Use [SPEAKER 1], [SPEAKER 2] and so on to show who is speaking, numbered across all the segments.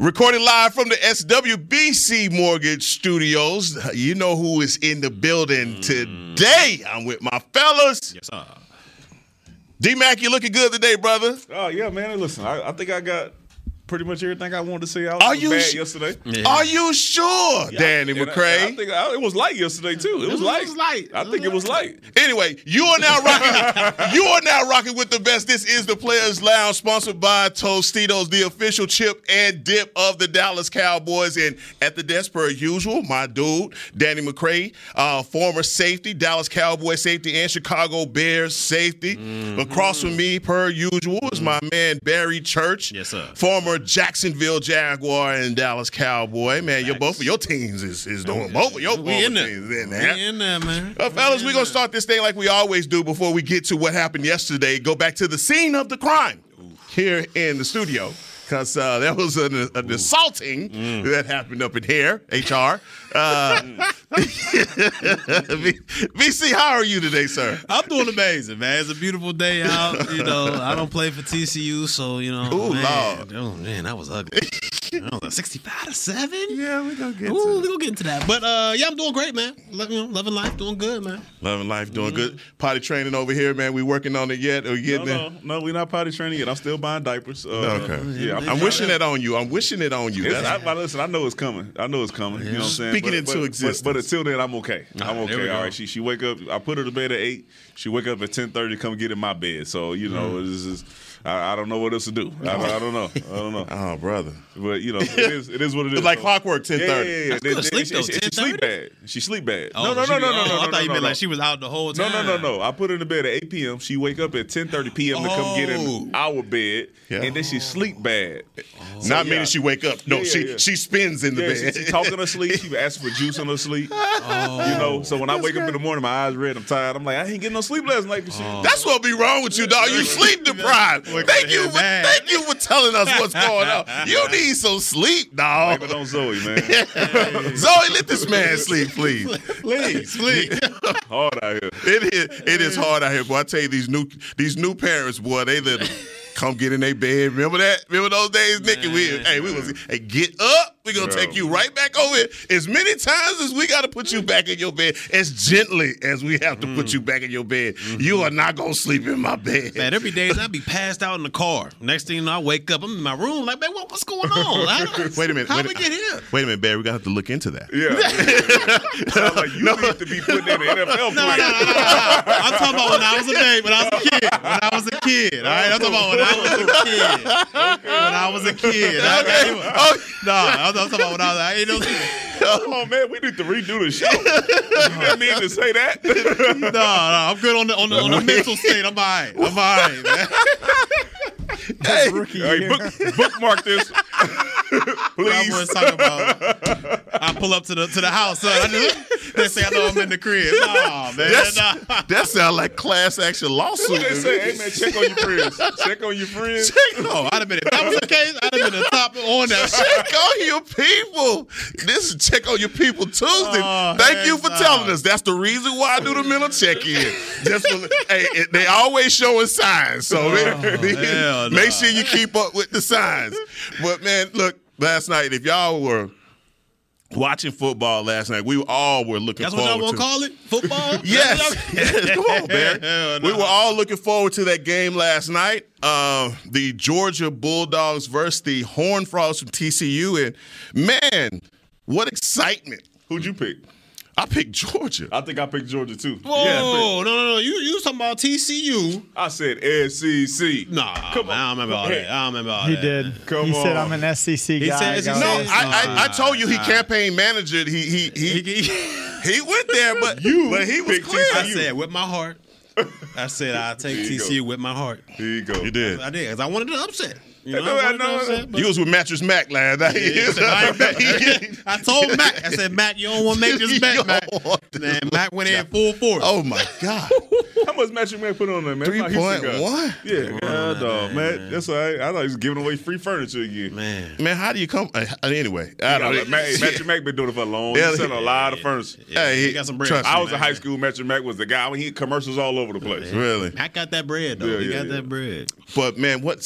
[SPEAKER 1] Recording live from the SWBC Mortgage Studios. You know who is in the building mm. today. I'm with my fellas.
[SPEAKER 2] Yes, sir.
[SPEAKER 1] D Mac, you looking good today, brother.
[SPEAKER 2] Oh yeah, man. Listen, I, I think I got pretty much everything I wanted to see out.
[SPEAKER 1] Are you
[SPEAKER 2] bad
[SPEAKER 1] sh-
[SPEAKER 2] yesterday?
[SPEAKER 1] Are you sure, Danny
[SPEAKER 2] And I-
[SPEAKER 1] McCray?
[SPEAKER 2] I, think I, it was light yesterday too. It was,
[SPEAKER 3] was-
[SPEAKER 2] light.
[SPEAKER 3] was light.
[SPEAKER 2] I think it was light.
[SPEAKER 1] Anyway, you are now rocking. you are now rocking with the best. This is the Players Lounge, sponsored by Tostitos, the official chip and dip of the Dallas Cowboys. And at the desk, per usual, my dude Danny McCray, uh, former safety, Dallas Cowboy safety, and Chicago Bears safety.
[SPEAKER 2] Mm-hmm.
[SPEAKER 1] Across from me, per usual, is my man Barry Church,
[SPEAKER 3] Yes, sir.
[SPEAKER 1] former Jacksonville Jaguar and Dallas Cowboy. Man, your both of your teams is, is doing both of your
[SPEAKER 3] We in there.
[SPEAKER 1] teams in
[SPEAKER 3] We in there, man.
[SPEAKER 1] Uh, fellas, we're going to start this thing like we always do before we get to what happened yesterday. Go back to the scene of the crime here in the studio. Because uh, that was an, an assaulting that happened up in here, HR. Uh, VC, how are you today, sir?
[SPEAKER 3] I'm doing amazing, man. It's a beautiful day out. You know, I don't play for TCU, so you know.
[SPEAKER 1] Ooh,
[SPEAKER 3] man,
[SPEAKER 1] Lord.
[SPEAKER 3] Oh man, that was ugly. That was like 65 to seven.
[SPEAKER 1] Yeah, we're going to get
[SPEAKER 3] Ooh, we gonna get into that. But uh, yeah, I'm doing great, man. Lo- you know, loving life, doing good, man.
[SPEAKER 1] Loving life, doing good. Potty training over here, man. We working on it yet? Or
[SPEAKER 2] No,
[SPEAKER 1] getting
[SPEAKER 2] no,
[SPEAKER 1] there?
[SPEAKER 2] no. We're not potty training yet. I'm still buying diapers. Uh,
[SPEAKER 1] Okay.
[SPEAKER 2] Yeah, I'm,
[SPEAKER 1] I'm wishing that on you. I'm wishing it on you.
[SPEAKER 2] It's, I, I- listen, I know it's coming. I know it's coming. You know what I'm saying?
[SPEAKER 1] Speaking
[SPEAKER 2] But-
[SPEAKER 1] into
[SPEAKER 2] but- but-
[SPEAKER 1] existence.
[SPEAKER 2] But, until then, I'm okay. I'm
[SPEAKER 3] there we
[SPEAKER 2] okay. All right. She she wake up. I put her to bed at eight. She wake up at ten thirty. Come get in my bed. So you know,
[SPEAKER 1] Mm.
[SPEAKER 2] this is. I, I don't know what else to do. I, don't- I don't know. I don't know.
[SPEAKER 1] oh, brother.
[SPEAKER 2] But you know, it is. It is what it is.
[SPEAKER 1] It's like
[SPEAKER 2] So-
[SPEAKER 1] clockwork, 10:30.
[SPEAKER 2] Yeah, yeah, yeah.
[SPEAKER 3] That's.
[SPEAKER 2] They-
[SPEAKER 3] Sleep,
[SPEAKER 2] she,
[SPEAKER 3] though,
[SPEAKER 2] she, she sleep bad. She sleep bad.
[SPEAKER 3] Oh,
[SPEAKER 2] no, no, no, no, no,
[SPEAKER 3] oh,
[SPEAKER 2] no.
[SPEAKER 3] I
[SPEAKER 2] no,
[SPEAKER 3] thought you
[SPEAKER 2] no,
[SPEAKER 3] meant
[SPEAKER 2] no.
[SPEAKER 3] like she was out the whole
[SPEAKER 2] No,
[SPEAKER 3] time.
[SPEAKER 2] no, no, no. No. I put her in the bed at 8 p.m. She wake up at 10:30 p.m. to come get
[SPEAKER 3] Oh.
[SPEAKER 2] in our bed,
[SPEAKER 1] Yeah.
[SPEAKER 2] and then she sleep bad. Oh. So,
[SPEAKER 1] Not
[SPEAKER 2] yeah.
[SPEAKER 1] meaning she wake up. No,
[SPEAKER 2] Yeah, yeah,
[SPEAKER 1] she
[SPEAKER 2] yeah.
[SPEAKER 1] she spins in the
[SPEAKER 2] Yeah,
[SPEAKER 1] bed.
[SPEAKER 2] she, she talking her sleep. She asking for juice in her sleep.
[SPEAKER 3] Oh.
[SPEAKER 2] You know, so when I wake up in the morning, my eyes red. I'm tired. I'm like, I ain't getting no sleep last night. Oh.
[SPEAKER 1] That's what be wrong with you, dog. You sleep deprived. Thank you, for,
[SPEAKER 3] man.
[SPEAKER 1] thank you for telling us what's going on. You need some sleep, dog.
[SPEAKER 2] Blame it on Zoe, man.
[SPEAKER 1] Zoe, let this man sleep, please.
[SPEAKER 3] Please, please.
[SPEAKER 2] Hard out here.
[SPEAKER 1] It is it is hard out here, boy. I tell you, these new these new parents, boy, they let them come get in their bed. Remember that? Remember those days, Nicky? We hey, we was hey, get up. We're gonna
[SPEAKER 2] Bro.
[SPEAKER 1] take you right back over here. As many times as we gotta put you mm. back in your bed, as gently as we have to put mm. you back in your bed. Mm-hmm. You are not gonna sleep in my bed.
[SPEAKER 3] Man, every day I'd be passed out in the car. Next thing you know, I wake up, I'm in my room, like, man, what, what's going on?
[SPEAKER 1] Wait a minute.
[SPEAKER 3] How
[SPEAKER 1] wait,
[SPEAKER 3] we get here?
[SPEAKER 1] Wait a minute, Barry. We gotta have to look into that.
[SPEAKER 2] Yeah. Sound like you need to be putting in an NFL
[SPEAKER 3] No, no, no, no, no. I'm talking about when I was a baby, when I was a kid. When I was a kid. All right, I'm talking about when I was a kid. When I was a kid.
[SPEAKER 1] Okay. Oh,
[SPEAKER 3] No, I'm I'm talking about when I was. I ain't no.
[SPEAKER 2] Oh man, we need to redo the show. you didn't mean to say that.
[SPEAKER 3] No, no, I'm good on the on the, on the mental state. I'm all right. I'm all right, man.
[SPEAKER 1] hey,
[SPEAKER 2] hey, book, bookmark this,
[SPEAKER 3] I
[SPEAKER 2] please.
[SPEAKER 3] was talking about. I pull up to the to the house, son. I just, they say I know I'm in the crib. No, man.
[SPEAKER 1] that's,
[SPEAKER 3] nah.
[SPEAKER 1] that sounds like class action lawsuit.
[SPEAKER 2] They say, hey man, check on your friends. Check on your friends.
[SPEAKER 3] No, oh, I'd have been. If that was the case, I'd have been the top on that.
[SPEAKER 1] check on your people. This is check on your people Tuesday.
[SPEAKER 3] Oh,
[SPEAKER 1] Thank you for
[SPEAKER 3] heck
[SPEAKER 1] telling us. That's the reason why I do the mental check in. Just for, hey, it- they always showing signs, so oh,
[SPEAKER 3] man,
[SPEAKER 1] make
[SPEAKER 3] no.
[SPEAKER 1] sure you keep up with the signs. But man, look, last night if y'all were watching football last night, we all were looking
[SPEAKER 3] That's what y'all want
[SPEAKER 1] to.
[SPEAKER 3] call it? Football?
[SPEAKER 1] Yes. yes. Come on, man.
[SPEAKER 3] Hell
[SPEAKER 1] We were all looking forward to that game last night. Uh, the Georgia Bulldogs versus the Horned Frogs from TCU. And man, what excitement.
[SPEAKER 2] Who'd you pick?
[SPEAKER 1] I picked Georgia.
[SPEAKER 2] I think I picked Georgia too.
[SPEAKER 3] Whoa,
[SPEAKER 2] Yeah,
[SPEAKER 3] no, no, no. You you talking about TCU?
[SPEAKER 2] I said SEC.
[SPEAKER 3] Nah,
[SPEAKER 2] Come
[SPEAKER 3] man, I don't remember all
[SPEAKER 2] Hey.
[SPEAKER 3] that. I don't remember all
[SPEAKER 4] He
[SPEAKER 3] that.
[SPEAKER 4] did.
[SPEAKER 2] Come
[SPEAKER 4] he said. I'm an SEC
[SPEAKER 3] He
[SPEAKER 4] guy.
[SPEAKER 3] said
[SPEAKER 1] No. I, I, I told you he campaign manager. He he he
[SPEAKER 3] He- he-
[SPEAKER 1] he went there, but
[SPEAKER 2] You
[SPEAKER 1] but he was
[SPEAKER 2] picked
[SPEAKER 1] clear.
[SPEAKER 3] I said with my heart. I said I take
[SPEAKER 2] There you
[SPEAKER 3] TCU with my heart.
[SPEAKER 2] Here you go.
[SPEAKER 1] You did.
[SPEAKER 3] I did because I wanted to upset. You know,
[SPEAKER 2] I know, I
[SPEAKER 3] what. I'm
[SPEAKER 1] You was with Mattress Mac last night.
[SPEAKER 3] I, I told Mac, I said, Mac, you don't want to make this
[SPEAKER 1] You
[SPEAKER 3] bet,
[SPEAKER 1] don't
[SPEAKER 3] Matt.
[SPEAKER 1] want this
[SPEAKER 3] Man, Matt went in full force.
[SPEAKER 1] oh my God.
[SPEAKER 2] How much Mattress Mac put on there, man?
[SPEAKER 1] Three
[SPEAKER 2] My Houston
[SPEAKER 1] point
[SPEAKER 2] guy.
[SPEAKER 1] one?
[SPEAKER 2] Yeah, God, dog, man. That's all right. I thought he was giving away free furniture again.
[SPEAKER 3] man.
[SPEAKER 1] Man, how do you come? uh, Anyway, I
[SPEAKER 2] I
[SPEAKER 1] don't
[SPEAKER 2] don't, Matt, Matthew Mac been doing it for a long.
[SPEAKER 1] Yeah,
[SPEAKER 2] He's selling a lot of furniture.
[SPEAKER 3] Yeah,
[SPEAKER 1] Hey,
[SPEAKER 3] he got some bread.
[SPEAKER 2] I was in high school. Mattress Mac was the guy when he had commercials all over the place.
[SPEAKER 1] Really?
[SPEAKER 3] Matt got that bread, though.
[SPEAKER 2] Yeah,
[SPEAKER 3] he got that bread.
[SPEAKER 1] But man, what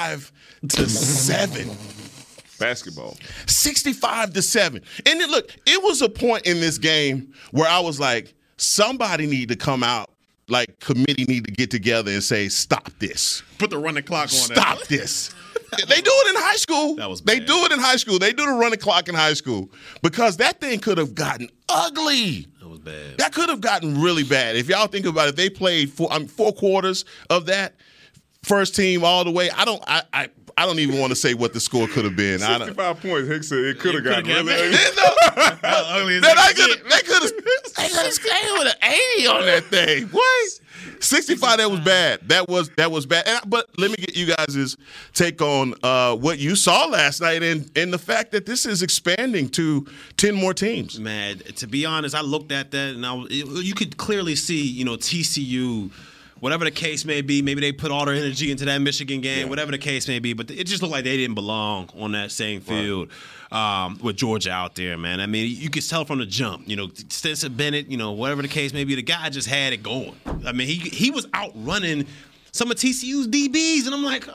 [SPEAKER 1] 65 to 7.
[SPEAKER 2] Basketball.
[SPEAKER 1] 65 to 7. And then, look, it was a point in this game where I was like, somebody need to come out, like committee need to get together and say, stop this.
[SPEAKER 3] Put the running clock on
[SPEAKER 1] Stop this. They do it in high school.
[SPEAKER 3] That was bad.
[SPEAKER 1] they do it in high school. They do the running clock in high school because that thing could have gotten ugly.
[SPEAKER 3] That was bad.
[SPEAKER 1] That could have gotten really bad. If y'all think about it, they played four, I mean, four quarters of that first team all the way. I don't. I. I, I don't even want to say what the score could have been.
[SPEAKER 2] 65 points. Hicks said it could have
[SPEAKER 3] coulda
[SPEAKER 2] gotten
[SPEAKER 3] got
[SPEAKER 2] really.
[SPEAKER 3] it. How ugly is
[SPEAKER 1] Then
[SPEAKER 3] that
[SPEAKER 1] could.
[SPEAKER 3] shit?
[SPEAKER 1] They could have. They could have stayed with an eighty on that thing. What? Sixty-five. That was bad. That was that was bad. And, but let me get you guys' take on uh, what you saw last night and and the fact that this is expanding to ten more teams.
[SPEAKER 3] Man, to be honest, I looked at that and I was, it- you could clearly see, you know, TCU, whatever the case may be, maybe they put all their energy into that Michigan game, whatever the case may be, but it just looked like they didn't belong on that same field um, with Georgia out there, man. I mean, you could tell from the jump, you know, Stetson Bennett, you know, whatever the case may be, the guy just had it going. I mean, he he was outrunning some of TCU's DBs, and I'm like,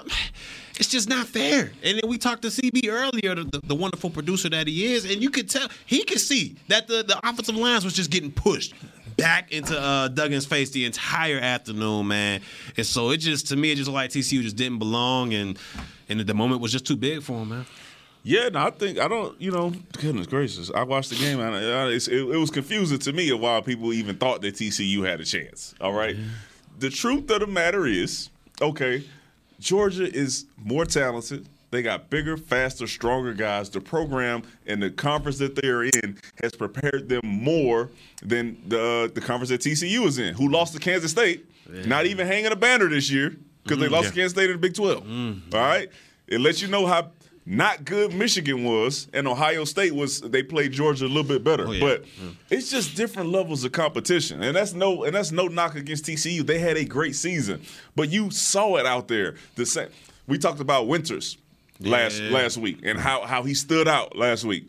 [SPEAKER 3] it's just not fair. And then we talked to CB earlier, the, the wonderful producer that he is, and you could tell he could see that the, the offensive lines was just getting pushed back into uh, Duggan's face the entire afternoon, man. And so it just to me, it just like TCU just didn't belong, and and the moment was just too big for him, man.
[SPEAKER 2] Yeah, no, I think I don't. You know, goodness gracious, I watched the game and I, it's, it, it was confusing to me of why people even thought that TCU had a chance. All right, the truth of the matter is, okay, Georgia is more talented. They got bigger, faster, stronger guys. The program and the conference that they're in has prepared them more than the uh, the conference that TCU is in, who lost to Kansas State, not even hanging a banner this year because they mm, lost to Kansas State in the Big 12. Mm. All right, it lets you know how not good Michigan was, and Ohio State was. They played Georgia a little bit better, oh,
[SPEAKER 3] yeah.
[SPEAKER 2] but mm. it's just different levels of competition, and that's no and that's no knock against TCU. They had a great season, but you saw it out there. The same. We talked about Winters last
[SPEAKER 3] Yeah.
[SPEAKER 2] last week and how how he stood out last week.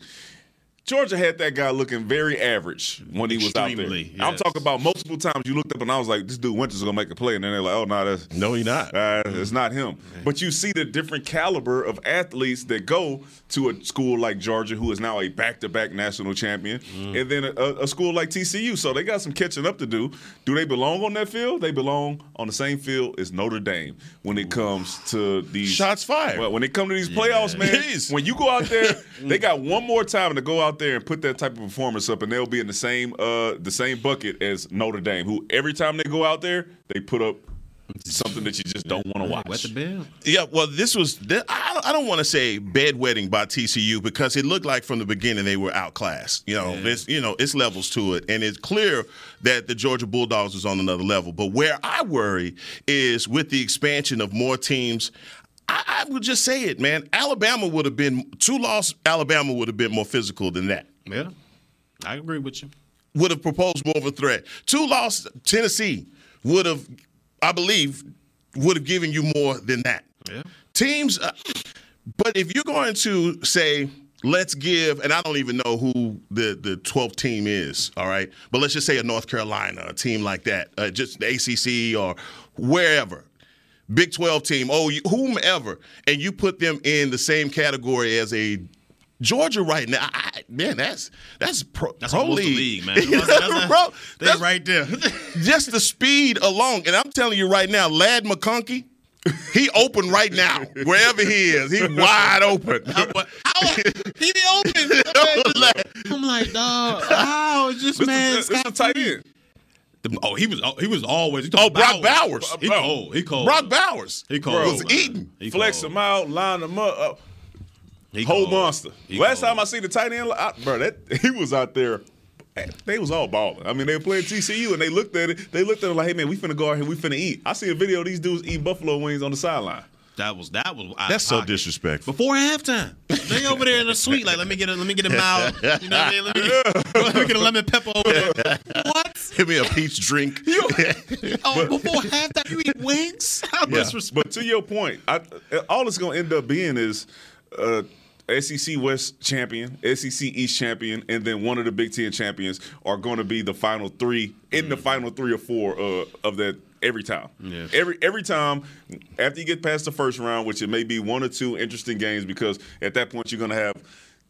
[SPEAKER 2] Georgia had that guy looking very average when he was out there.
[SPEAKER 3] Extremely,
[SPEAKER 2] I'm talking about multiple times you looked up and I was like, this dude Winters is gonna make a play, and then they're like, oh no, that's
[SPEAKER 1] No, you're not.
[SPEAKER 2] uh, it's not him. But you see the different caliber of athletes that go to a school like Georgia, who is now a back-to-back national champion, and then a, a school like TCU. So they got some catching up to do. Do they belong on that field? They belong on the same field as Notre Dame when it comes to these
[SPEAKER 1] Shots fired.
[SPEAKER 2] Well, when it comes to these playoffs, man,
[SPEAKER 1] Jeez.
[SPEAKER 2] when you go out there, they got one more time to go out there and put that type of performance up, and they'll be in the same uh the same bucket as Notre Dame, who every time they go out there, they put up something that you just don't want to watch.
[SPEAKER 3] Wet the bill.
[SPEAKER 1] Yeah, well, this was. th- I don't- I don't want to say bedwetting by TCU because it looked like from the beginning they were outclassed. You know, this. You know, it's levels to it, and it's clear that the Georgia Bulldogs was on another level. But where I worry is with the expansion of more teams. I, I would just say it, man. Alabama would have been two loss. Alabama would have been more physical than that.
[SPEAKER 3] Yeah, I agree with you.
[SPEAKER 1] Would have proposed more of a threat. Two loss. Tennessee would have, I believe, would have given you more than that.
[SPEAKER 3] Yeah.
[SPEAKER 1] teams uh, but if you're going to say let's give and i don't even know who the the 12th team is all right but let's just say a north carolina a team like that uh, just the acc or wherever big 12 team oh whomever and you put them in the same category as a Georgia right now, I, man, that's that's pro,
[SPEAKER 3] That's
[SPEAKER 1] pro
[SPEAKER 3] almost the
[SPEAKER 1] league,
[SPEAKER 3] league, man. That's, that's,
[SPEAKER 1] Bro,
[SPEAKER 3] they
[SPEAKER 1] that's-
[SPEAKER 3] right there.
[SPEAKER 1] just the speed alone. And I'm telling you right now, Ladd McConkey, he open right now, wherever he is. He wide open.
[SPEAKER 3] But how, he be open. I'm like, dog, how is this
[SPEAKER 2] This
[SPEAKER 3] man?
[SPEAKER 2] is this is a tight end.
[SPEAKER 3] The- Oh, he was. Oh, he was always. He
[SPEAKER 1] Oh, Brock Bowers.
[SPEAKER 3] He cold. He cold.
[SPEAKER 1] Brock Bowers
[SPEAKER 3] He cold.
[SPEAKER 1] was eating.
[SPEAKER 3] He
[SPEAKER 2] Flex
[SPEAKER 3] cold.
[SPEAKER 2] them out, line them up. Uh,
[SPEAKER 3] He
[SPEAKER 2] whole
[SPEAKER 3] cold.
[SPEAKER 2] monster.
[SPEAKER 3] He
[SPEAKER 2] Last
[SPEAKER 3] cold.
[SPEAKER 2] time I see the tight end, I, bro, that he was out there. They was all balling. I mean, they were playing TCU, and they looked at it. They looked at it like, "Hey, man, we finna go out here. We finna eat." I see a video of these dudes eating buffalo wings on the sideline.
[SPEAKER 3] That was that was.
[SPEAKER 1] That's so disrespectful.
[SPEAKER 3] Before halftime, they over there in the suite. Like, let me get a let me get a mouth. You know what I mean? Let me get, let me get a lemon pepper over there. What?
[SPEAKER 1] Give me a peach drink.
[SPEAKER 3] you, Oh, before halftime, you eat wings? How disrespectful.
[SPEAKER 2] But to your point, I, all it's going to end up being is uh, SEC West champion, SEC East champion, and then one of the Big Ten champions are going to be the final three in the final three or four uh, of that every time.
[SPEAKER 3] Yeah.
[SPEAKER 2] Every every time after you get past the first round, which it may be one or two interesting games because at that point you're going to have.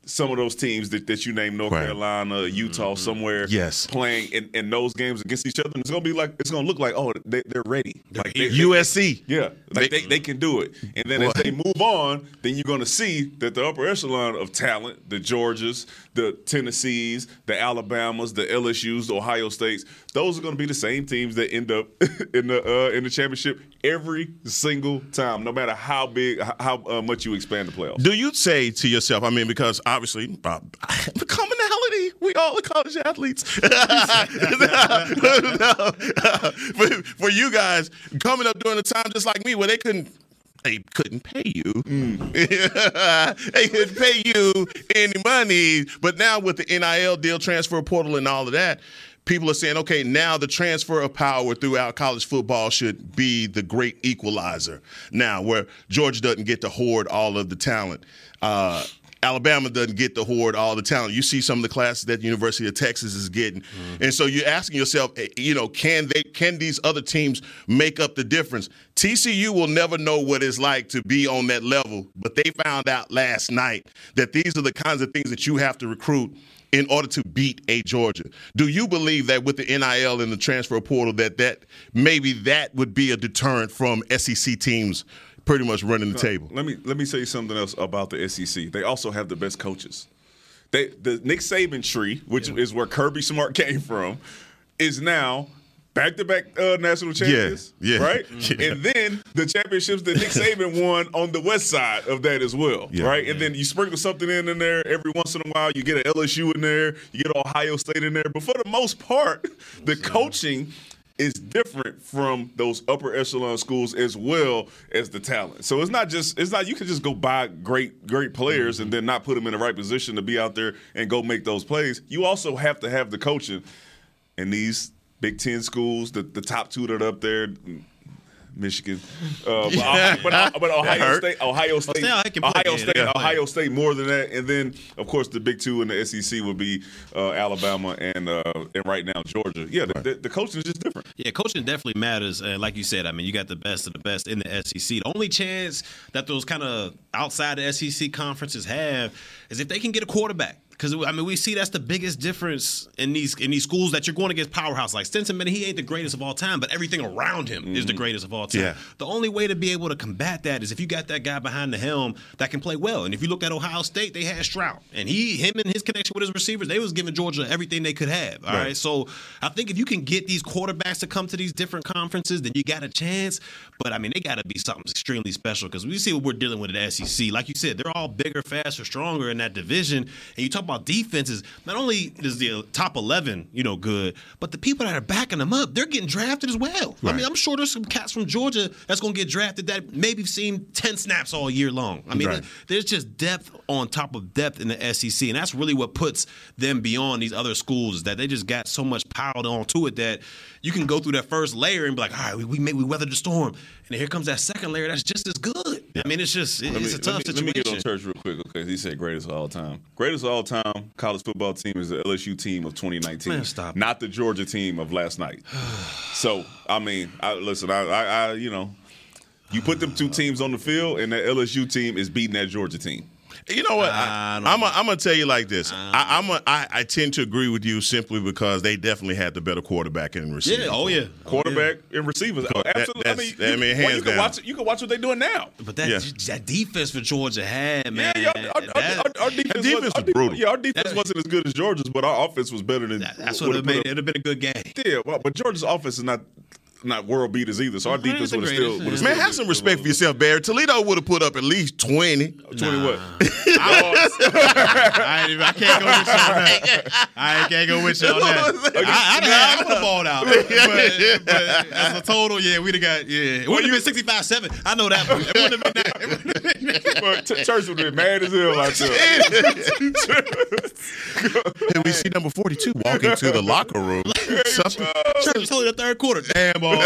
[SPEAKER 2] Some of those teams that, that you named, North
[SPEAKER 1] Right.
[SPEAKER 2] Carolina, Utah, somewhere,
[SPEAKER 1] Yes.
[SPEAKER 2] playing in, in those games against each other, and it's gonna be like it's gonna look like, oh, they, they're ready. Like they, they-
[SPEAKER 1] USC.
[SPEAKER 2] yeah, like they, they can do it. And then as they move on, then you're going to see that the upper echelon of talent, the Georgias, the Tennessees, the Alabamas, the LSUs, the Ohio States, those are going to be the same teams that end up in the uh, in the championship every single time, no matter how big, how uh, much you expand the playoffs.
[SPEAKER 1] Do you say to yourself, I mean, because obviously, the commonality, we all are college athletes. for, for you guys, coming up during a time just like me where they couldn't. They couldn't pay you. they couldn't pay you any money. But now with the NIL deal, transfer portal, and all of that, people are saying, okay, now the transfer of power throughout college football should be the great equalizer. Now, where Georgia doesn't get to hoard all of the talent. Uh, Alabama doesn't get to hoard all the talent. You see some of the classes that the University of Texas is getting, and so you're asking yourself, eh, you know, can they, can these other teams make up the difference? TCU will never know what it's like to be on that level, but they found out last night that these are the kinds of things that you have to recruit in order to beat a Georgia. Do you believe that with the NIL and the transfer portal that that maybe that would be a deterrent from SEC teams pretty much running the table?
[SPEAKER 2] Let me let me say something else about the SEC. They also have the best coaches. They the Nick Saban tree, which is where Kirby Smart came from, is now back-to-back uh, national champions.
[SPEAKER 1] yeah.
[SPEAKER 2] right.
[SPEAKER 1] Yeah.
[SPEAKER 2] And then the championships that Nick Saban won on the west side of that as well,
[SPEAKER 1] Yeah.
[SPEAKER 2] right? And then you sprinkle something in in there every once in a while. You get an LSU in there, you get Ohio State in there, but for the most part, the coaching is different from those upper echelon schools as well as the talent. So it's not just it's not you can just go buy great great players and then not put them in the right position to be out there and go make those plays. You also have to have the coaching and these Big Ten schools, the, the top two that are up there, Michigan, uh, but, but, but Ohio. State, Ohio State,
[SPEAKER 3] Ohio State
[SPEAKER 2] Ohio
[SPEAKER 3] yeah,
[SPEAKER 2] State,
[SPEAKER 3] play.
[SPEAKER 2] Ohio State more than that, and then of course the big two in the SEC would be uh, Alabama and uh, and right now Georgia. Yeah, the, the, the coaching is just different.
[SPEAKER 3] Yeah, coaching definitely matters. And like you said, I mean, you got the best of the best in the SEC. The only chance that those kind of outside the SEC conferences have is if they can get a quarterback. Because I mean, we see that's the biggest difference in these in these schools that you're going against powerhouse like Stetson. Man, he ain't the greatest of all time, but everything around him is the mm-hmm. greatest of all time.
[SPEAKER 1] Yeah.
[SPEAKER 3] The only way to be able to combat that is if you got that guy behind the helm that can play well. And if you look at Ohio State, they had Stroud, and he, him, and his connection with his receivers, they was giving Georgia everything they could have. All right. So I think if you can get these quarterbacks to come to these different conferences, then you got a chance. But I mean, they got to be something extremely special because we see what we're dealing with at the SEC. Like you said, they're all bigger, faster, stronger in that division. And you talk about defenses. Not only is the top eleven, you know, good, but the people that are backing them up, they're getting drafted as well. I mean, I'm sure there's some cats from Georgia that's going to get drafted that maybe seen 10 snaps all year long. I mean,
[SPEAKER 1] Right.
[SPEAKER 3] there's just depth on top of depth in the SEC, and that's really what puts them beyond these other schools that they just got so much piled onto it that you can go through that first layer and be like, all right, we, we, made, we weathered the storm. And here comes that second layer that's just as good. I mean, it's just, it-
[SPEAKER 2] Let
[SPEAKER 3] it's a tough
[SPEAKER 2] let me, Let me
[SPEAKER 3] situation.
[SPEAKER 2] get on church real quick, okay? He said greatest of all time. Greatest of all time college football team is the LSU team of 2019.
[SPEAKER 3] Man, stop.
[SPEAKER 2] Not the Georgia team of last night. so, I mean, I, listen, I, I, I, you know, you put them two teams on the field, and that LSU team is beating that Georgia team.
[SPEAKER 1] You know what?
[SPEAKER 3] I,
[SPEAKER 1] I am going to tell you like this. I, I'm a, I, I tend to agree with you simply because they definitely had the better quarterback and receiver.
[SPEAKER 3] Oh, yeah, oh yeah.
[SPEAKER 2] Quarterback and receivers. Oh,
[SPEAKER 1] That-
[SPEAKER 2] absolutely. I mean,
[SPEAKER 1] that's- I
[SPEAKER 2] you,
[SPEAKER 1] mean,
[SPEAKER 2] well, you can
[SPEAKER 1] down.
[SPEAKER 2] watch. You can watch what they're doing now.
[SPEAKER 3] But that,
[SPEAKER 1] Yeah.
[SPEAKER 3] that defense for Georgia had, man.
[SPEAKER 2] Yeah, yeah, our, our,
[SPEAKER 3] that-
[SPEAKER 2] our, our defense,
[SPEAKER 1] defense
[SPEAKER 2] was,
[SPEAKER 1] was
[SPEAKER 2] de-
[SPEAKER 1] brutal.
[SPEAKER 2] Yeah, our defense
[SPEAKER 3] That-
[SPEAKER 2] wasn't as good as Georgia's, but our offense was better than.
[SPEAKER 3] that- that's what it made. It'd have been a good game.
[SPEAKER 2] Yeah, well, but Georgia's offense is not not world beaters either. So our
[SPEAKER 3] They ain't
[SPEAKER 2] defense
[SPEAKER 3] the
[SPEAKER 2] would have still. would've
[SPEAKER 3] yeah.
[SPEAKER 1] Man,
[SPEAKER 2] still
[SPEAKER 1] have some respect for yourself, Barry. Toledo would have put up at least 20.
[SPEAKER 2] Twenty what?
[SPEAKER 3] I, ain't even, I can't go with you on that. I can't go with you on that. I, I'd have put the ball out. But, but as a total, yeah, we'd have got, yeah. It wouldn't have been 65 7. I know that. One. It wouldn't have been that. It wouldn't have been that.
[SPEAKER 2] But T- Church would have been mad as hell out there.
[SPEAKER 1] And we see number 42 walking to the locker room. Something-
[SPEAKER 3] Church was only the third quarter. Damn ball.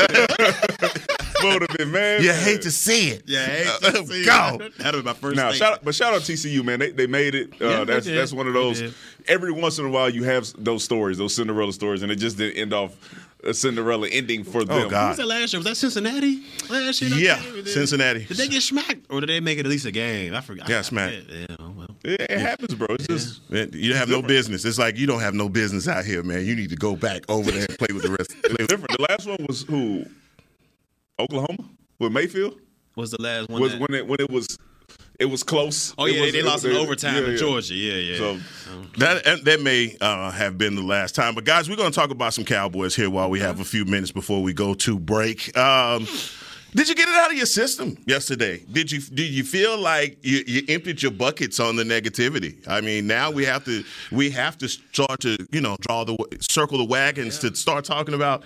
[SPEAKER 2] Would have been mad.
[SPEAKER 1] you hate to see it.
[SPEAKER 3] Yeah, hey,
[SPEAKER 1] Uh, go.
[SPEAKER 3] That was my first
[SPEAKER 2] Now,
[SPEAKER 3] thing.
[SPEAKER 2] shout out, but shout out TCU, man. They, they made it. Uh,
[SPEAKER 3] Yeah,
[SPEAKER 2] that's that's one of those. Every once in a while, you have those stories, those Cinderella stories, and it just didn't end off a Cinderella ending for oh, them.
[SPEAKER 1] Oh, God.
[SPEAKER 3] Who was that last year? Was that Cincinnati? Last year?
[SPEAKER 1] Yeah,
[SPEAKER 3] game? Did-
[SPEAKER 1] Cincinnati.
[SPEAKER 3] Did they get smacked, or did they make it at least a game? I forgot.
[SPEAKER 1] Yeah, smacked.
[SPEAKER 3] Yeah, well.
[SPEAKER 2] It, it happens, bro. It's just
[SPEAKER 1] Man, You have no business. It's like you don't have no business out here, man. You need to go back over there and play with the rest. Play with-
[SPEAKER 2] different. The last one was who? Oklahoma with Mayfield
[SPEAKER 3] Was the last one?
[SPEAKER 2] was
[SPEAKER 3] that-
[SPEAKER 2] when it when it was it was close.
[SPEAKER 3] oh
[SPEAKER 2] It
[SPEAKER 3] yeah,
[SPEAKER 2] was-
[SPEAKER 3] they, lost in overtime
[SPEAKER 2] yeah,
[SPEAKER 3] in
[SPEAKER 2] yeah.
[SPEAKER 3] Georgia. Yeah, yeah.
[SPEAKER 2] So
[SPEAKER 1] That and that may uh, have been the last time. But guys, we're going to talk about some Cowboys here while we have a few minutes before we go to break. Um, did you get it out of your system yesterday? Did you did you feel like you, you emptied your buckets on the negativity? I mean, now we have to we have to start to you know draw the circle the wagons to start talking about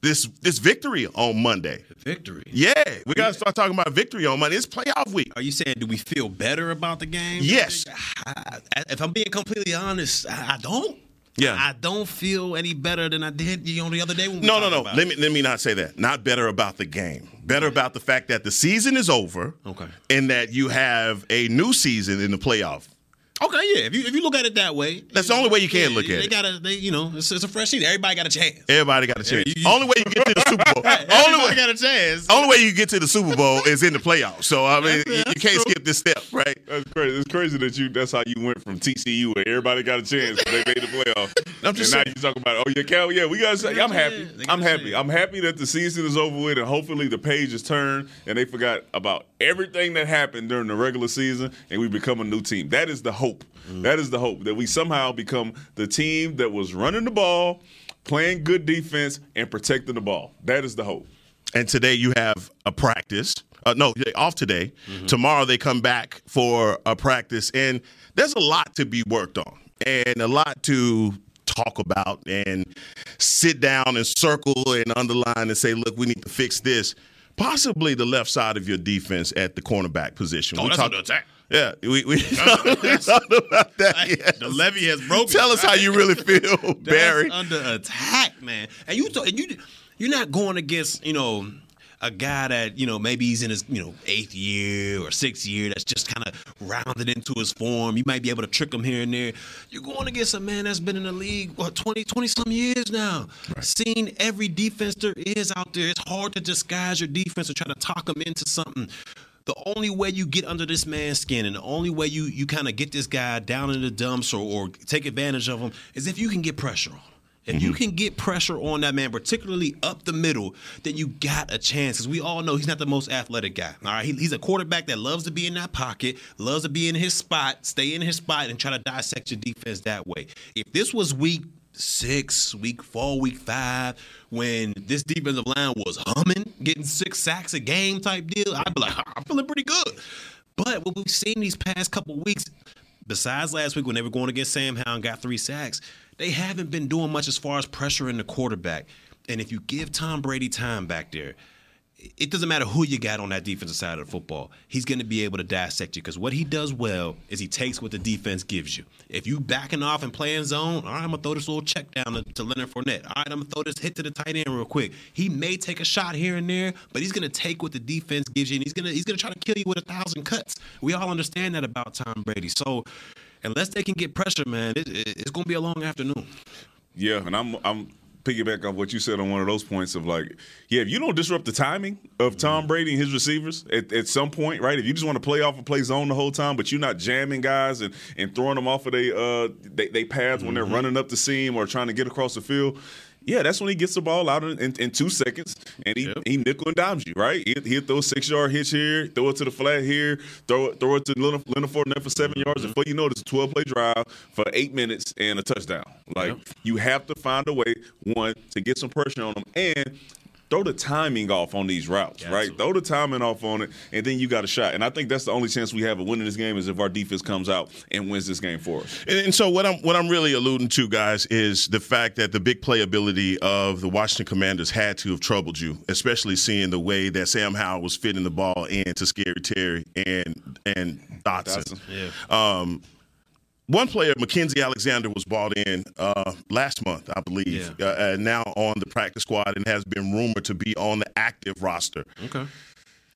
[SPEAKER 1] this this victory on Monday.
[SPEAKER 3] victory.
[SPEAKER 1] Yeah, we got to start talking about victory on Monday. It's playoff week.
[SPEAKER 3] Are you saying do we feel better about the game?
[SPEAKER 1] Yes.
[SPEAKER 3] I, if I'm being completely honest, I, don't.
[SPEAKER 1] Yeah.
[SPEAKER 3] I don't feel any better than I did you know the other day when we
[SPEAKER 1] No, no, no. Let me let me not say that. Not better about the game. Better about the fact that the season is over.
[SPEAKER 3] Okay.
[SPEAKER 1] And that you have a new season in the playoff.
[SPEAKER 3] Okay, yeah. If you if you look at it that way,
[SPEAKER 1] That's the only way you can
[SPEAKER 3] yeah,
[SPEAKER 1] look at
[SPEAKER 3] they
[SPEAKER 1] it.
[SPEAKER 3] They gotta, they you know, it's, it's a fresh season. Everybody got a chance.
[SPEAKER 1] Everybody got a chance.
[SPEAKER 3] you- you-
[SPEAKER 1] only way you get to the Super Bowl. only
[SPEAKER 3] Everybody
[SPEAKER 1] way.
[SPEAKER 3] got a chance.
[SPEAKER 1] Only way you get to the Super Bowl is in the playoffs. So I mean,
[SPEAKER 3] That's-
[SPEAKER 1] you, you can't
[SPEAKER 3] true.
[SPEAKER 1] skip this step, right?
[SPEAKER 2] That's crazy. It's crazy that you. That's how you went from TCU where everybody got a chance. They made the playoff.
[SPEAKER 1] I'm just
[SPEAKER 2] and now
[SPEAKER 1] saying.
[SPEAKER 2] you talking about oh yeah, Cal. Yeah, we got. to say I'm happy. I'm happy.
[SPEAKER 3] chance.
[SPEAKER 2] I'm happy that the season is over with and hopefully the page is turned and they forgot about everything that happened during the regular season and we become a new team. That is the hope. That is the hope that we somehow become the team that was running the ball, playing good defense, and protecting the ball. That is the hope.
[SPEAKER 1] And today you have a practice. Uh, no, off today. Tomorrow they come back for a practice, and there's a lot to be worked on and a lot to talk about and sit down and circle and underline and say, look, we need to fix this. Possibly the left side of your defense at the cornerback position.
[SPEAKER 3] Oh,
[SPEAKER 1] We
[SPEAKER 3] that's under attack.
[SPEAKER 1] Yeah, we, we, we talked about that. yes.
[SPEAKER 3] The levy has broken.
[SPEAKER 1] Tell us how you really feel,
[SPEAKER 3] That's
[SPEAKER 1] Barry.
[SPEAKER 3] under attack, man. And you, and you, you're not going against, you know, a guy that you know maybe he's in his you know eighth year or sixth year that's just kind of rounded into his form. You might be able to trick him here and there. You're going against a man that's been in the league what 20, 20 some years now. Seen every defense there is out there. It's hard to disguise your defense and try to talk him into something. The only way you get under this man's skin and the only way you you kind of get this guy down in the dumps or, or take advantage of him is if you can get pressure on him. If you mm-hmm. can get pressure on that man, particularly up the middle, then you got a chance. Because we all know he's not the most athletic guy. All right, he, he's a quarterback that loves to be in that pocket, loves to be in his spot, stay in his spot, and try to dissect your defense that way. If this was week six, week four, week five, when this defensive line was humming, getting six sacks a game type deal, I'd be like, I'm feeling pretty good. But what we've seen these past couple weeks, besides last week when they were going against Sam Howell and got three sacks, they haven't been doing much as far as pressuring the quarterback. And if you give Tom Brady time back there, it doesn't matter who you got on that defensive side of the football. He's going to be able to dissect you because what he does well is he takes what the defense gives you. If you backing off and playing zone, all right, I'm gonna throw this little check down to, to Leonard Fournette. All right, I'm gonna throw this hit to the tight end real quick. He may take a shot here and there, but he's gonna take what the defense gives you, and he's gonna he's gonna try to kill you with a thousand cuts. We all understand that about Tom Brady. So unless they can get pressure, man, it, it- it's gonna be a long afternoon.
[SPEAKER 2] Yeah, and I'm I'm piggyback off what you said on one of those points of like, yeah, if you don't disrupt the timing of Tom Brady and his receivers at, at some point, right? If you just want to play off and play zone the whole time, but you're not jamming guys and, and throwing them off of they uh they, they paths when they're running up the seam or trying to get across the field. Yeah, that's when he gets the ball out in, in, in two seconds and he, he nickel and dimes you, right? He'll, he'll throw a six yard hitch here, throw it to the flat here, throw it, throw it to Leonard, Leonard Fournette for seven mm-hmm. yards. Before you know it, it's a 12 play drive for eight minutes and a touchdown. Like, you have to find a way, one, to get some pressure on them. And throw the timing off on these routes,
[SPEAKER 3] Got
[SPEAKER 2] right?
[SPEAKER 3] to.
[SPEAKER 2] Throw the timing off on it, and then you got a shot. And I think that's the only chance we have of winning this game is if our defense comes out and wins this game for us.
[SPEAKER 1] And, and so what I'm what I'm really alluding to, guys, is the fact that the big playability of the Washington Commanders had to have troubled you, especially seeing the way that Sam Howell was fitting the ball in to Scary Terry and and Dotson.
[SPEAKER 2] Dotson.
[SPEAKER 3] Yeah.
[SPEAKER 1] Um, one player, Mackensie Alexander, was bought in uh, last month, I believe,
[SPEAKER 3] Yeah.
[SPEAKER 1] uh, now on the practice squad and has been rumored to be on the active roster.
[SPEAKER 3] Okay.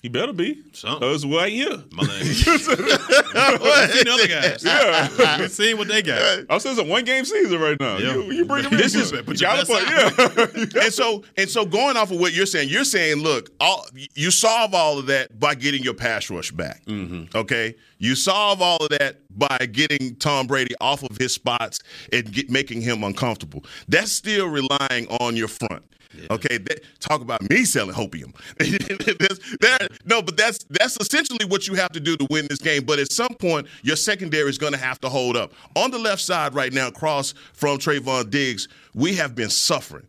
[SPEAKER 2] He better be.
[SPEAKER 3] Something.
[SPEAKER 2] That's why here.
[SPEAKER 3] My leg. seen other guys.
[SPEAKER 2] Yeah.
[SPEAKER 3] We've seen what they got.
[SPEAKER 2] I said it's a one game season right now.
[SPEAKER 3] Yeah.
[SPEAKER 2] You, you bring him in.
[SPEAKER 3] This is-
[SPEAKER 2] you
[SPEAKER 3] put your
[SPEAKER 2] gotta
[SPEAKER 3] best
[SPEAKER 2] play. Yeah.
[SPEAKER 1] and so and so going off of what you're saying, you're saying, look, all, you solve all of that by getting your pass rush back. Mm-hmm. Okay, you solve all of that by getting Tom Brady off of his spots and get, making him uncomfortable. That's still relying on your front. Okay, that, talk about me selling there- no, but that's that's essentially what you have to do to win this game. But at some point, your secondary is going to have to hold up. On the left side right now, across from Trevon Diggs, we have been suffering.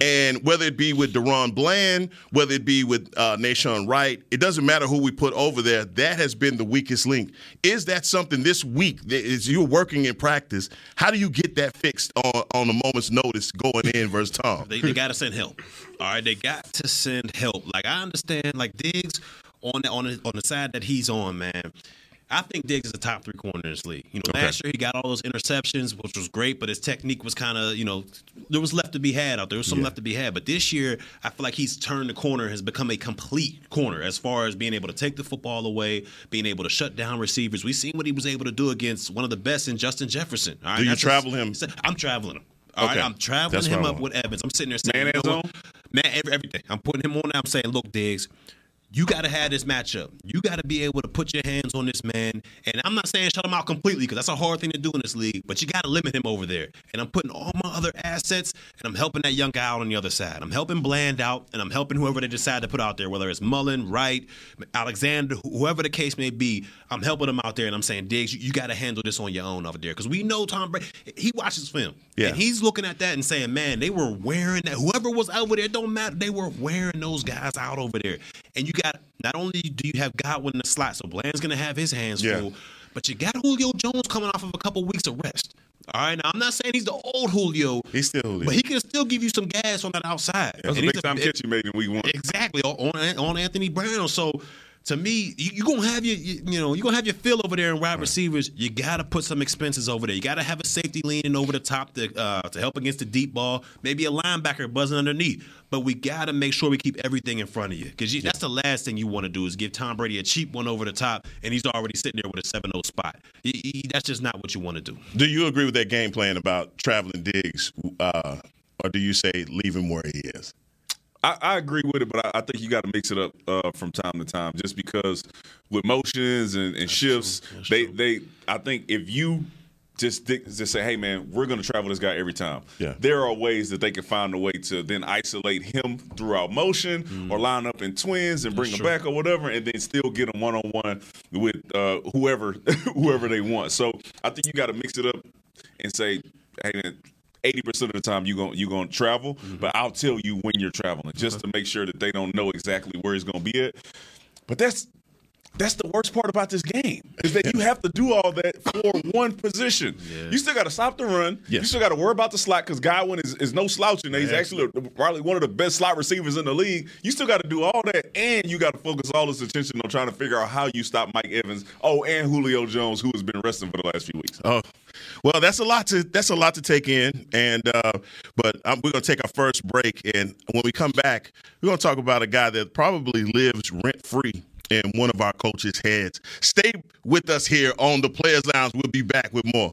[SPEAKER 1] And whether it be with DaRon Bland, whether it be with uh, Nahshon Wright, it doesn't matter who we put over there. That has been the weakest link. Is that something this week? that Is you're working in practice? How do you get that fixed on on a moment's notice going in versus Tom?
[SPEAKER 3] They, they got to send help. All right, they got to send help. Like I understand, like Diggs on the, on the, on the side that he's on, man. I think Diggs is a top three corner in this league. You know, last year he got all those interceptions, which was great, but his technique was kind of, you know, there was left to be had out there. There was some left to be had. But this year, I feel like he's turned the corner, has become a complete corner as far as being able to take the football away, being able to shut down receivers. We've seen what he was able to do against one of the best in Justin Jefferson. All right,
[SPEAKER 1] Do you
[SPEAKER 3] that's a-
[SPEAKER 1] travel him?
[SPEAKER 3] I'm traveling him. All right,
[SPEAKER 1] Okay.
[SPEAKER 3] I'm traveling
[SPEAKER 1] That's
[SPEAKER 3] him up with Evans. I'm sitting there saying,
[SPEAKER 2] Man
[SPEAKER 3] you know? Man, every, everything. I'm putting him on. there. I'm saying, look, Diggs, you got to have this matchup. You got to be able to put your hands on this man. And I'm not saying shut him out completely because that's a hard thing to do in this league. But you got to limit him over there. And I'm putting all my other assets and I'm helping that young guy out on the other side. I'm helping Bland out and I'm helping whoever they decide to put out there, whether it's Mullen, Wright, Alexander, whoever the case may be. I'm helping them out there and I'm saying, Diggs, you, you got to handle this on your own over there because we know Tom Brady. He watches film.
[SPEAKER 1] Yeah.
[SPEAKER 3] And he's looking at that and saying, man, they were wearing that. Whoever was over there, don't matter. They were wearing those guys out over there. And you got, not only do you have Godwin in the slot, so Bland's to have his hands
[SPEAKER 1] Yeah.
[SPEAKER 3] full, but you got Julio Jones coming off of a couple weeks of rest. All right, now I'm not saying he's the old Julio,
[SPEAKER 1] He's still Julio.
[SPEAKER 3] but he can still give you some gas on that outside.
[SPEAKER 2] That's
[SPEAKER 3] And he's
[SPEAKER 2] big time catch you made in week one.
[SPEAKER 3] Exactly on on Anthony Brown. So to me, you, you're gonna have your you, you know you're gonna have your fill over there in wide receivers. You gotta put some expenses over there. You gotta have a safety leaning over the top to uh, to help against the deep ball. Maybe a linebacker buzzing underneath. But we gotta make sure we keep everything in front of you because that's the last thing you want to do is give Tom Brady a cheap one over the top and he's already sitting there with a 7-0 spot. He- he- that's just not what you want to do.
[SPEAKER 1] Do you agree with that game plan about traveling Diggs, uh, or do you say leave him where he is?
[SPEAKER 2] I, I agree with it, but I, I think you got to mix it up uh, from time to time, just because with motions and, and shifts, they they I think if you just stick, just say, hey man, we're going to travel this guy every time.
[SPEAKER 1] Yeah.
[SPEAKER 2] There are ways that they can find a way to then isolate him throughout motion
[SPEAKER 1] Mm.
[SPEAKER 2] or line up in twins and bring him back or whatever, and then still get him one on one with uh, whoever whoever they want. So I think you got to mix it up and say, hey man. Eighty percent of the time you going you gonna travel,
[SPEAKER 1] Mm-hmm.
[SPEAKER 2] but I'll tell you when you're traveling, just to make sure that they don't know exactly where he's gonna be at. But that's that's the worst part about this game is that you have to do all that for one position. You still got to stop the run. You still got to worry about the slot because Godwin is, is no slouching. He's actually probably one of the best slot receivers in the league. You still got to do all that, and you got to focus all this attention on trying to figure out how you stop Mike Evans. Oh, and Julio Jones, who has been resting for the last few weeks.
[SPEAKER 1] Oh, well, that's a lot to that's a lot to take in, and uh, but we're gonna take our first break, and when we come back, we're gonna talk about a guy that probably lives rent free in one of our coaches' heads. Stay with us here on the Players Lounge. We'll be back with more.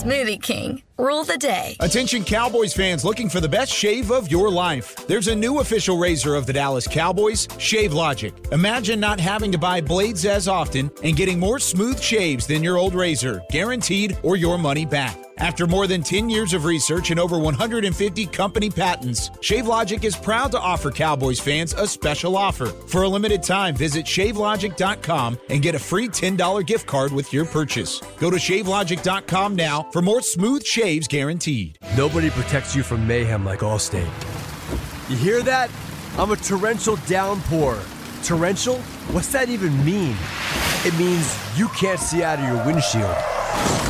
[SPEAKER 5] Smoothie King. Rule the day.
[SPEAKER 6] Attention Cowboys fans looking for the best shave of your life. There's a new official razor of the Dallas Cowboys, Shave Logic. Imagine not having to buy blades as often and getting more smooth shaves than your old razor, guaranteed or your money back. After more than 10 years of research and over 150 company patents, ShaveLogic is proud to offer Cowboys fans a special offer. For a limited time, visit shavelogic.com and get a free $10 gift card with your purchase. Go to shavelogic.com now for more smooth shaves guaranteed.
[SPEAKER 7] Nobody protects you from mayhem like Allstate. You hear that? I'm a torrential downpour. Torrential? What's that even mean? It means you can't see out of your windshield.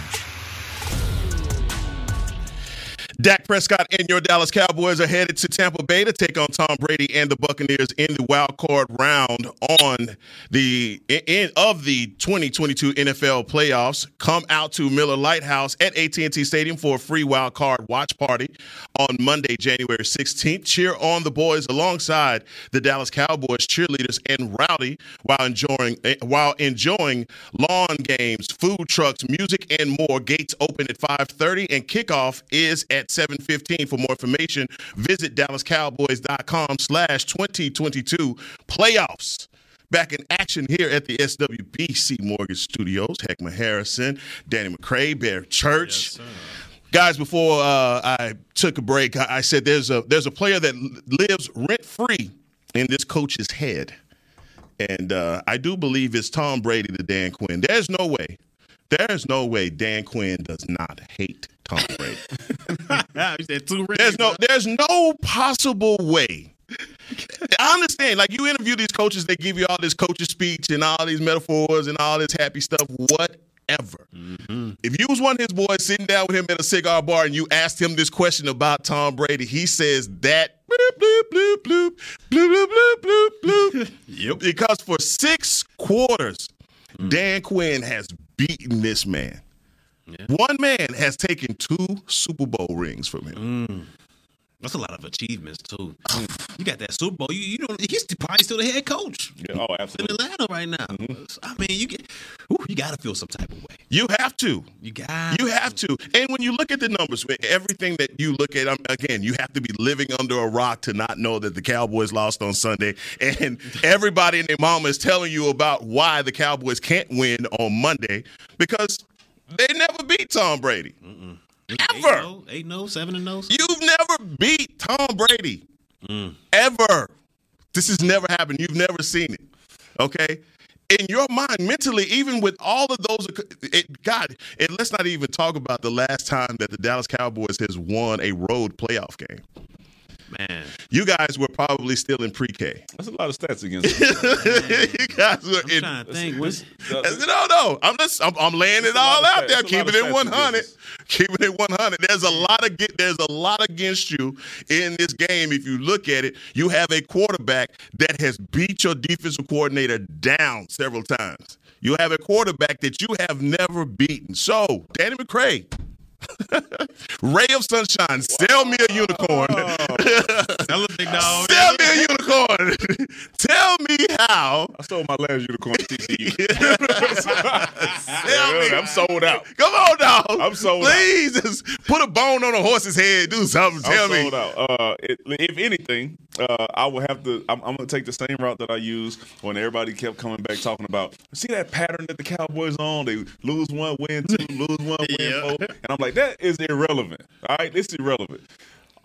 [SPEAKER 1] Dak Prescott and your Dallas Cowboys are headed to Tampa Bay to take on Tom Brady and the Buccaneers in the wild card round on the end of the 2022 NFL playoffs. Come out to Miller Lite House at AT&T Stadium for a free wild card watch party on Monday, January 16th. Cheer on the boys alongside the Dallas Cowboys cheerleaders and rowdy while enjoying eh, while enjoying lawn games, food trucks, music, and more. Gates open at 5:30 and kickoff is at 715. For more information, visit DallasCowboys.com slash 2022 playoffs. Back in action here at the SWBC Mortgage Studios. Heckman Harrison, Danny McCray, Bear Church. Yes, Guys, before uh, I took a break, I said there's a there's a player that lives rent free in this coach's head, and uh, I do believe it's Tom Brady to Dan Quinn. There's no way, there's no way Dan Quinn does not hate Tom Brady. there's no there's no possible way. I understand. Like you interview these coaches, they give you all this coach's speech and all these metaphors and all this happy stuff. Whatever. Mm-hmm. If you was one of his boys sitting down with him at a cigar bar and you asked him this question about Tom Brady, he says that bloop bloop bloop bloop bloop bloop bloop bloop. yep. Because for six quarters, mm. Dan Quinn has beaten this man. Yeah. One man has taken two Super Bowl rings from him.
[SPEAKER 3] Mm. That's a lot of achievements too. you got that Super Bowl. You, you know he's probably still the head coach.
[SPEAKER 2] Yeah, oh, absolutely.
[SPEAKER 3] In Atlanta right now. Mm-hmm. I mean, you get ooh, you got to feel some type of way.
[SPEAKER 1] You have to.
[SPEAKER 3] You got.
[SPEAKER 1] You have to. And when you look at the numbers, everything that you look at, um, again, you have to be living under a rock to not know that the Cowboys lost on Sunday, and everybody and their mama is telling you about why the Cowboys can't win on Monday because they never beat Tom Brady. Mm-mm. Ever.
[SPEAKER 3] 8 0, 7 0.
[SPEAKER 1] You've never beat Tom Brady. Mm. Ever. This has never happened. You've never seen it. Okay? In your mind, mentally, even with all of those, it, God, and let's not even talk about the last time that the Dallas Cowboys has won a road playoff game.
[SPEAKER 3] Man,
[SPEAKER 1] you guys were probably still in pre-K.
[SPEAKER 2] That's a lot of stats against.
[SPEAKER 1] you guys were
[SPEAKER 3] I'm
[SPEAKER 1] in.
[SPEAKER 3] Trying to think. What's,
[SPEAKER 1] no, no. I'm just. I'm, I'm laying it all out there, keeping it 100. Keeping it 100. There's a lot of get. There's a lot against you in this game. If you look at it, you have a quarterback that has beat your defensive coordinator down several times. You have a quarterback that you have never beaten. So, Danny McCray, Ray of sunshine, sell me a unicorn.
[SPEAKER 3] Sell a big dog.
[SPEAKER 1] Sell me a unicorn. Tell me how.
[SPEAKER 2] I sold my last unicorn to TCU.
[SPEAKER 1] Tell me.
[SPEAKER 2] I'm sold out.
[SPEAKER 1] Come on, dog.
[SPEAKER 2] I'm sold
[SPEAKER 1] Please,
[SPEAKER 2] out.
[SPEAKER 1] Please just put a bone on a horse's head. Do something. Tell
[SPEAKER 2] I'm
[SPEAKER 1] me.
[SPEAKER 2] sold out. Uh, it, if anything, uh, I will have to. I'm, I'm going to take the same route that I used when everybody kept coming back talking about. See that pattern that the Cowboys on? They lose one, win two, lose one, win
[SPEAKER 3] Yeah.
[SPEAKER 2] four, and I'm like, that is irrelevant. All right, this is irrelevant.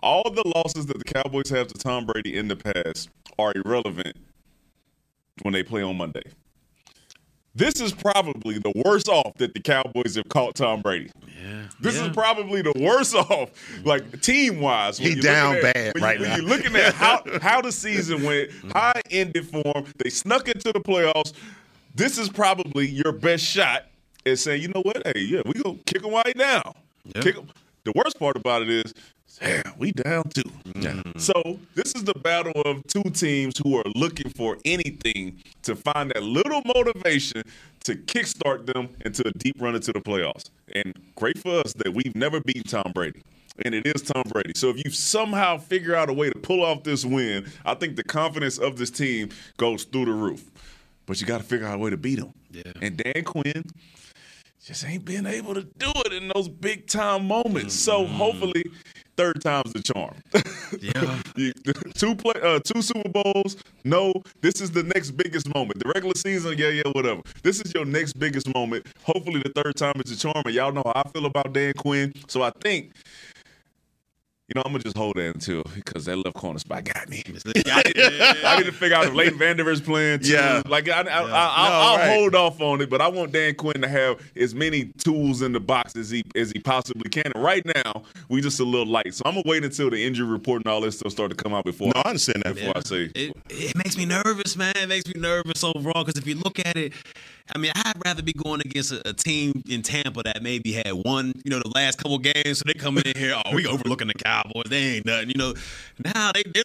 [SPEAKER 2] All the losses that the Cowboys have to Tom Brady in the past are irrelevant when they play on Monday. This is probably the worst off that the Cowboys have caught Tom Brady.
[SPEAKER 3] Yeah.
[SPEAKER 2] This
[SPEAKER 3] yeah.
[SPEAKER 2] is probably the worst off, like team wise.
[SPEAKER 4] He down bad
[SPEAKER 2] when
[SPEAKER 4] right
[SPEAKER 2] you,
[SPEAKER 4] now.
[SPEAKER 2] When you're looking at how how the season went, how it ended for them, they snuck into the playoffs. This is probably your best shot at saying, you know what? Hey, yeah, we gonna kick them right now.
[SPEAKER 3] Yeah.
[SPEAKER 2] Kick 'em. The worst part about it is, damn, we down two. Mm. So this is the battle of two teams who are looking for anything to find that little motivation to kickstart them into a deep run into the playoffs. And great for us that we've never beaten Tom Brady. And it is Tom Brady. So if you somehow figure out a way to pull off this win, I think the confidence of this team goes through the roof. But you got to figure out a way to beat them.
[SPEAKER 3] Yeah.
[SPEAKER 2] And Dan Quinn just ain't been able to do it in those big time moments. So mm-hmm. hopefully, third time's the charm.
[SPEAKER 3] Yeah.
[SPEAKER 2] You- two play, uh, two Super Bowls. No, this is the next biggest moment. The regular season, yeah, yeah, whatever. This is your next biggest moment. Hopefully, the third time is the charm. And y'all know how I feel about Dan Quinn. So I think. You know, I'm gonna just hold that until because that left corner spot got me. I need to figure out if Leighton Vander Esch's playing too.
[SPEAKER 4] Yeah.
[SPEAKER 2] Like I, I, I, I'll,
[SPEAKER 4] No,
[SPEAKER 2] I'll
[SPEAKER 4] right.
[SPEAKER 2] hold off on it, but I want Dan Quinn to have as many tools in the box as he as he possibly can. And right now, we just a little light, so I'm gonna wait until the injury report and all this stuff start to come out before.
[SPEAKER 4] No, I understand that.
[SPEAKER 2] Before I say,
[SPEAKER 3] It, it makes me nervous, man. It makes me nervous overall because if you look at it, I mean, I'd rather be going against a, a team in Tampa that maybe had won, you know, the last couple games. So they come in here, oh, we overlooking the Cowboys. They ain't nothing, you know. Now they they're,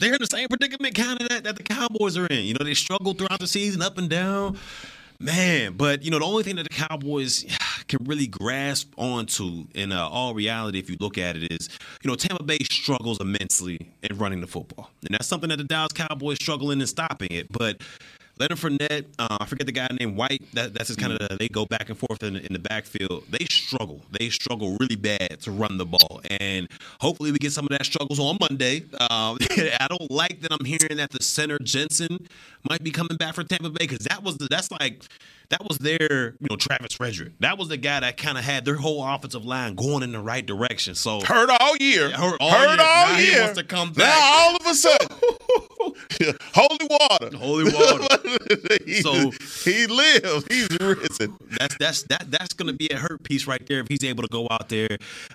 [SPEAKER 3] they're in the same predicament kind of that, that the Cowboys are in. You know, they struggle throughout the season, up and down. Man, but you know the only thing that the Cowboys can really grasp onto in uh, all reality, if you look at it, is you know Tampa Bay struggles immensely in running the football, and that's something that the Dallas Cowboys struggle in and stopping it. But Leonard Fournette, uh, I forget the guy named White. That, that's just kind of they go back and forth in, in the backfield. They struggle. They struggle really bad to run the ball, and hopefully we get some of that struggles on Monday. Um, I don't like that I'm hearing that the center Jensen might be coming back for Tampa Bay because that was the, that's like that was their you know Travis Frederick. That was the guy that kind of had their whole offensive line going in the right direction. So
[SPEAKER 4] Hurt all year.
[SPEAKER 3] Yeah, hurt all
[SPEAKER 4] Hurt
[SPEAKER 3] year.
[SPEAKER 4] all
[SPEAKER 3] Now he
[SPEAKER 4] year.
[SPEAKER 3] wants to come back.
[SPEAKER 4] Now all of a sudden, holy water.
[SPEAKER 3] holy water.
[SPEAKER 4] he,
[SPEAKER 3] So-
[SPEAKER 4] he lives. He's risen.
[SPEAKER 3] That's that's that that's gonna be a hurt piece right there if he's able to go out there.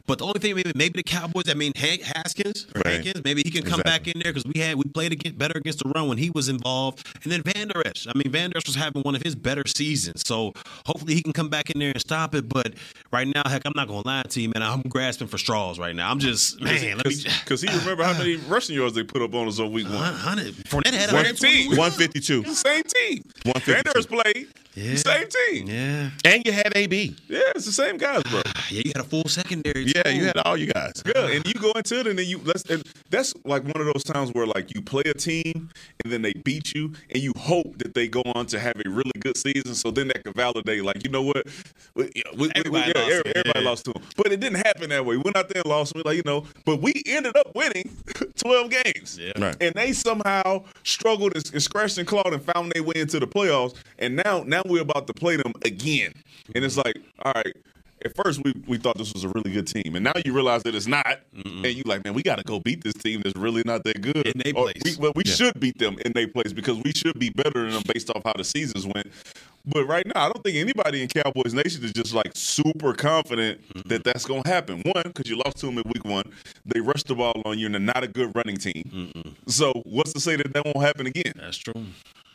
[SPEAKER 3] But the only thing maybe maybe the Cowboys. I mean Hank Haskins, or
[SPEAKER 4] Right.
[SPEAKER 3] Hankins, maybe he can come back in there because we had we played against, better against the run when he was involved. And then Van Der Esch. I mean Van Der Esch was having one of his better seasons, so hopefully he can come back in there and stop it. But right now, heck, I'm not gonna lie to you, man. I'm grasping for straws right now. I'm just man.
[SPEAKER 2] Because he remember how many rushing yards they put up on us on week one.
[SPEAKER 3] Hundred. Fournette had
[SPEAKER 2] One team.
[SPEAKER 4] 152.
[SPEAKER 2] Same team.
[SPEAKER 4] 152.
[SPEAKER 2] Vander's played.
[SPEAKER 3] Yeah.
[SPEAKER 2] Same team.
[SPEAKER 3] Yeah,
[SPEAKER 4] And you had AB.
[SPEAKER 2] Yeah, it's the same guys, bro.
[SPEAKER 3] Ah, yeah. You had a full secondary.
[SPEAKER 4] Yeah,
[SPEAKER 3] too.
[SPEAKER 4] you had all you guys.
[SPEAKER 2] Yeah, and you go into it, and then you let's. And that's like one of those times where like you play a team, and then they beat you, and you hope that they go on to have a really good season. So then that can validate, like you know what, we, we, we-
[SPEAKER 3] Everybody
[SPEAKER 2] yeah,
[SPEAKER 3] lost,
[SPEAKER 2] every- everybody
[SPEAKER 3] yeah.
[SPEAKER 2] lost to them. But it didn't happen that way. We went out there and lost. We like you know, but we ended up winning twelve games.
[SPEAKER 3] Yeah.
[SPEAKER 4] Right.
[SPEAKER 2] And they somehow struggled and, and scratched and clawed and found their way into the playoffs. And now, now we're about to play them again. And it's like, all right. At first, we, we thought this was a really good team, and now you realize that it's not. And you like, man, we got to go beat this team that's really not that good.
[SPEAKER 3] In they
[SPEAKER 2] Or
[SPEAKER 3] place.
[SPEAKER 2] We, well, we should beat them in their place because we should be better than them based off how the seasons went. But right now, I don't think anybody in Cowboys Nation is just like super confident that that's going to happen. One, because you lost to them in week one. They rushed the ball on you, and they're not a good running team. So what's to say that that won't happen again?
[SPEAKER 3] That's true.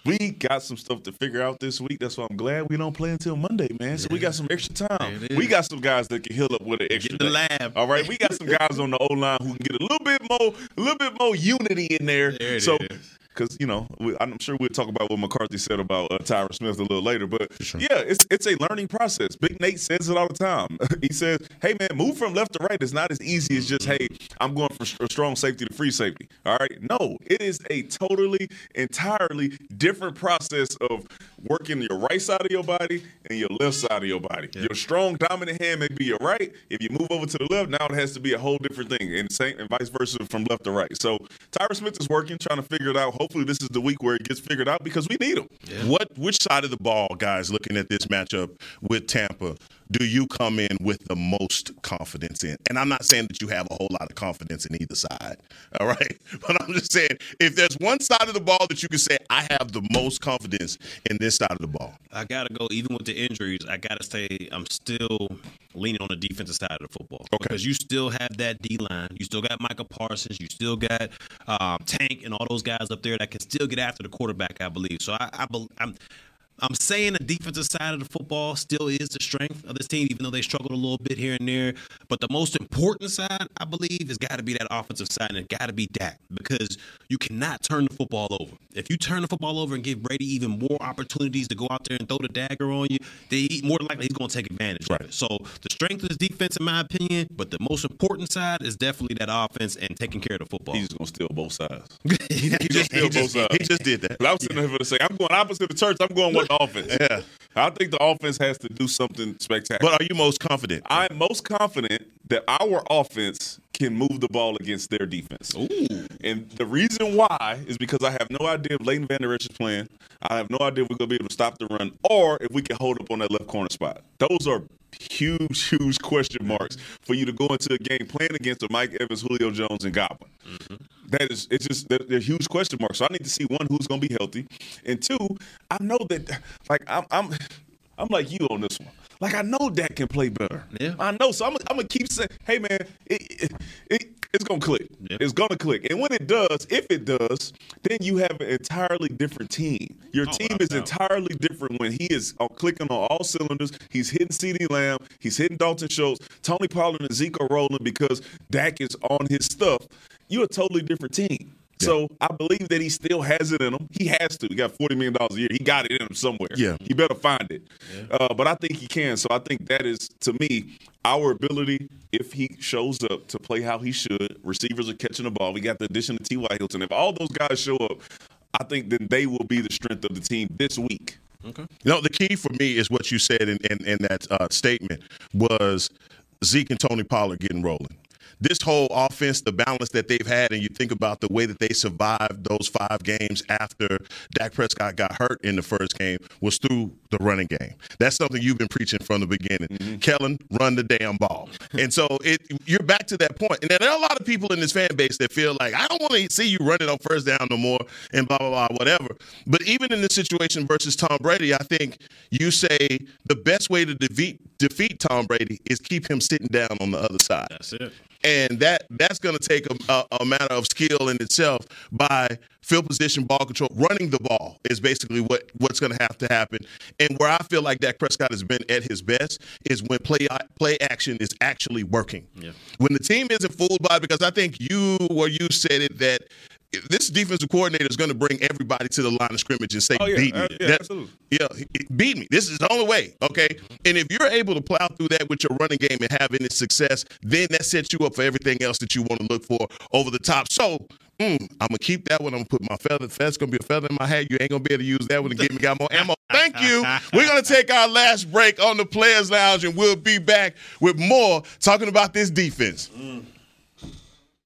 [SPEAKER 2] We got some stuff to figure out this week. That's why I'm glad we don't play until Monday, man. So we got some extra time. We got some guys that can heal up with an extra
[SPEAKER 3] Get in the
[SPEAKER 2] day.
[SPEAKER 3] lab.
[SPEAKER 2] All right, we got some guys on the O line who can get a little bit more, a little bit more unity in there.
[SPEAKER 3] There
[SPEAKER 2] so,
[SPEAKER 3] is.
[SPEAKER 2] Because you know, we, I'm sure we'll talk about what McCarthy said about uh, Tyron Smith a little later. But yeah, it's it's a learning process. Big Nate says it all the time. he says, "Hey man, move from left to right. is not as easy as just hey, I'm going from str- strong safety to free safety. All right, no, it is a totally, entirely different process of working your right side of your body and your left side of your body. Your strong dominant hand may be your right. If you move over to the left, now it has to be a whole different thing, and same and vice versa from left to right. So Tyron Smith is working, trying to figure it out. Hopefully, this is the week where it gets figured out because we need him.
[SPEAKER 4] What which side of the ball, guys, looking at this matchup with Tampa,
[SPEAKER 1] do you come in with the most confidence in? And I'm not saying that you have a whole lot of confidence in either side. All right. But I'm just saying if there's one side of the ball that you can say, I have the most confidence in this side of the ball.
[SPEAKER 3] I gotta go. Even with the injuries, I gotta say I'm still leaning on the defensive side of the football okay. because you still have that D line. You still got Micah Parsons. You still got um, Tank and all those guys up there that can still get after the quarterback. I believe. So I, I I'm I'm saying the defensive side of the football still is the strength of this team, even though they struggled a little bit here and there. But the most important side, I believe, has got to be that offensive side, and it got to be Dak because you cannot turn the football over. If you turn the football over and give Brady even more opportunities to go out there and throw the dagger on you, they more likely he's going to take advantage right. of it. So the strength of his defense, in my opinion, but the most important side is definitely that offense and taking care of the football.
[SPEAKER 2] He's going to steal both sides.
[SPEAKER 1] he, just, steal both sides. He just did that.
[SPEAKER 2] I was sitting there for to say, I'm going opposite the church. I'm going with the offense.
[SPEAKER 1] Yeah.
[SPEAKER 2] I think the offense has to do something spectacular.
[SPEAKER 1] But are you most confident?
[SPEAKER 2] I'm most confident that our offense can move the ball against their defense.
[SPEAKER 1] Ooh.
[SPEAKER 2] And the reason why is because I have no idea if Leighton Vander Esch is playing. I have no idea if we're going to be able to stop the run or if we can hold up on that left corner spot. Those are huge, huge question marks for you to go into a game playing against a Mike Evans, Julio Jones, and Godwin. Mm-hmm. That is, it's just they're, they're, huge question marks. So I need to see one who's going to be healthy, and two, I know that like I'm, I'm, I'm like you on this one. Like I know Dak can play better.
[SPEAKER 3] Yeah,
[SPEAKER 2] I know. So I'm, I'm gonna keep saying, hey man, it, it, it it's gonna click. Yep. It's gonna click. And when it does, if it does, then you have an entirely different team. Your oh, team is entirely different when he is uh, clicking on all cylinders. He's hitting CeeDee Lamb, he's hitting Dalton Schultz, Tony Pollard and Zeke are rolling because Dak is on his stuff. You're a totally different team. So I believe that he still has it in him. He has to. He got forty million dollars a year. He got it in him somewhere.
[SPEAKER 1] Yeah,
[SPEAKER 2] he better find it. Yeah. Uh, but I think he can. So I think that is to me our ability if he shows up to play how he should. Receivers are catching the ball. We got the addition of T.Y. Hilton. If all those guys show up, I think then they will be the strength of the team this week.
[SPEAKER 1] Okay. You know, the key for me is what you said in, in, in that uh, statement was Zeke and Tony Pollard getting rolling this whole offense, the balance that they've had, and you think about the way that they survived those five games after Dak Prescott got hurt in the first game was through the running game. That's something you've been preaching from the beginning. Mm-hmm. Kellen, run the damn ball. and so it, you're back to that point. And there are a lot of people in this fan base that feel like, I don't want to see you running on first down no more and blah, blah, blah, whatever. But even in this situation versus Tom Brady, I think you say the best way to defeat, defeat Tom Brady is keep him sitting down on the other side.
[SPEAKER 3] That's it
[SPEAKER 1] and that that's going to take a, a, a, matter of skill in itself by field position, ball control, running the ball is basically what what's going to have to happen. And where I feel like Dak Prescott has been at his best is when play play action is actually working.
[SPEAKER 3] Yeah.
[SPEAKER 1] When the team isn't fooled by it, because I think you or you said it that this defensive coordinator is going to bring everybody to the line of scrimmage and say,
[SPEAKER 2] oh, yeah,
[SPEAKER 1] "Beat
[SPEAKER 2] me." Uh, yeah,
[SPEAKER 1] that,
[SPEAKER 2] absolutely.
[SPEAKER 1] Yeah, beat me. This is the only way. Okay, and if you're able to plow through that with your running game and have any success, then that sets you up for everything else that you want to look for over the top. So. Mm, I'm gonna keep that one. I'm gonna put my feather. That's gonna be a feather in my hat. You ain't gonna be able to use that one to get me got more ammo. Thank you. We're gonna take our last break on the Players Lounge, and we'll be back with more talking about this defense.
[SPEAKER 3] Mm.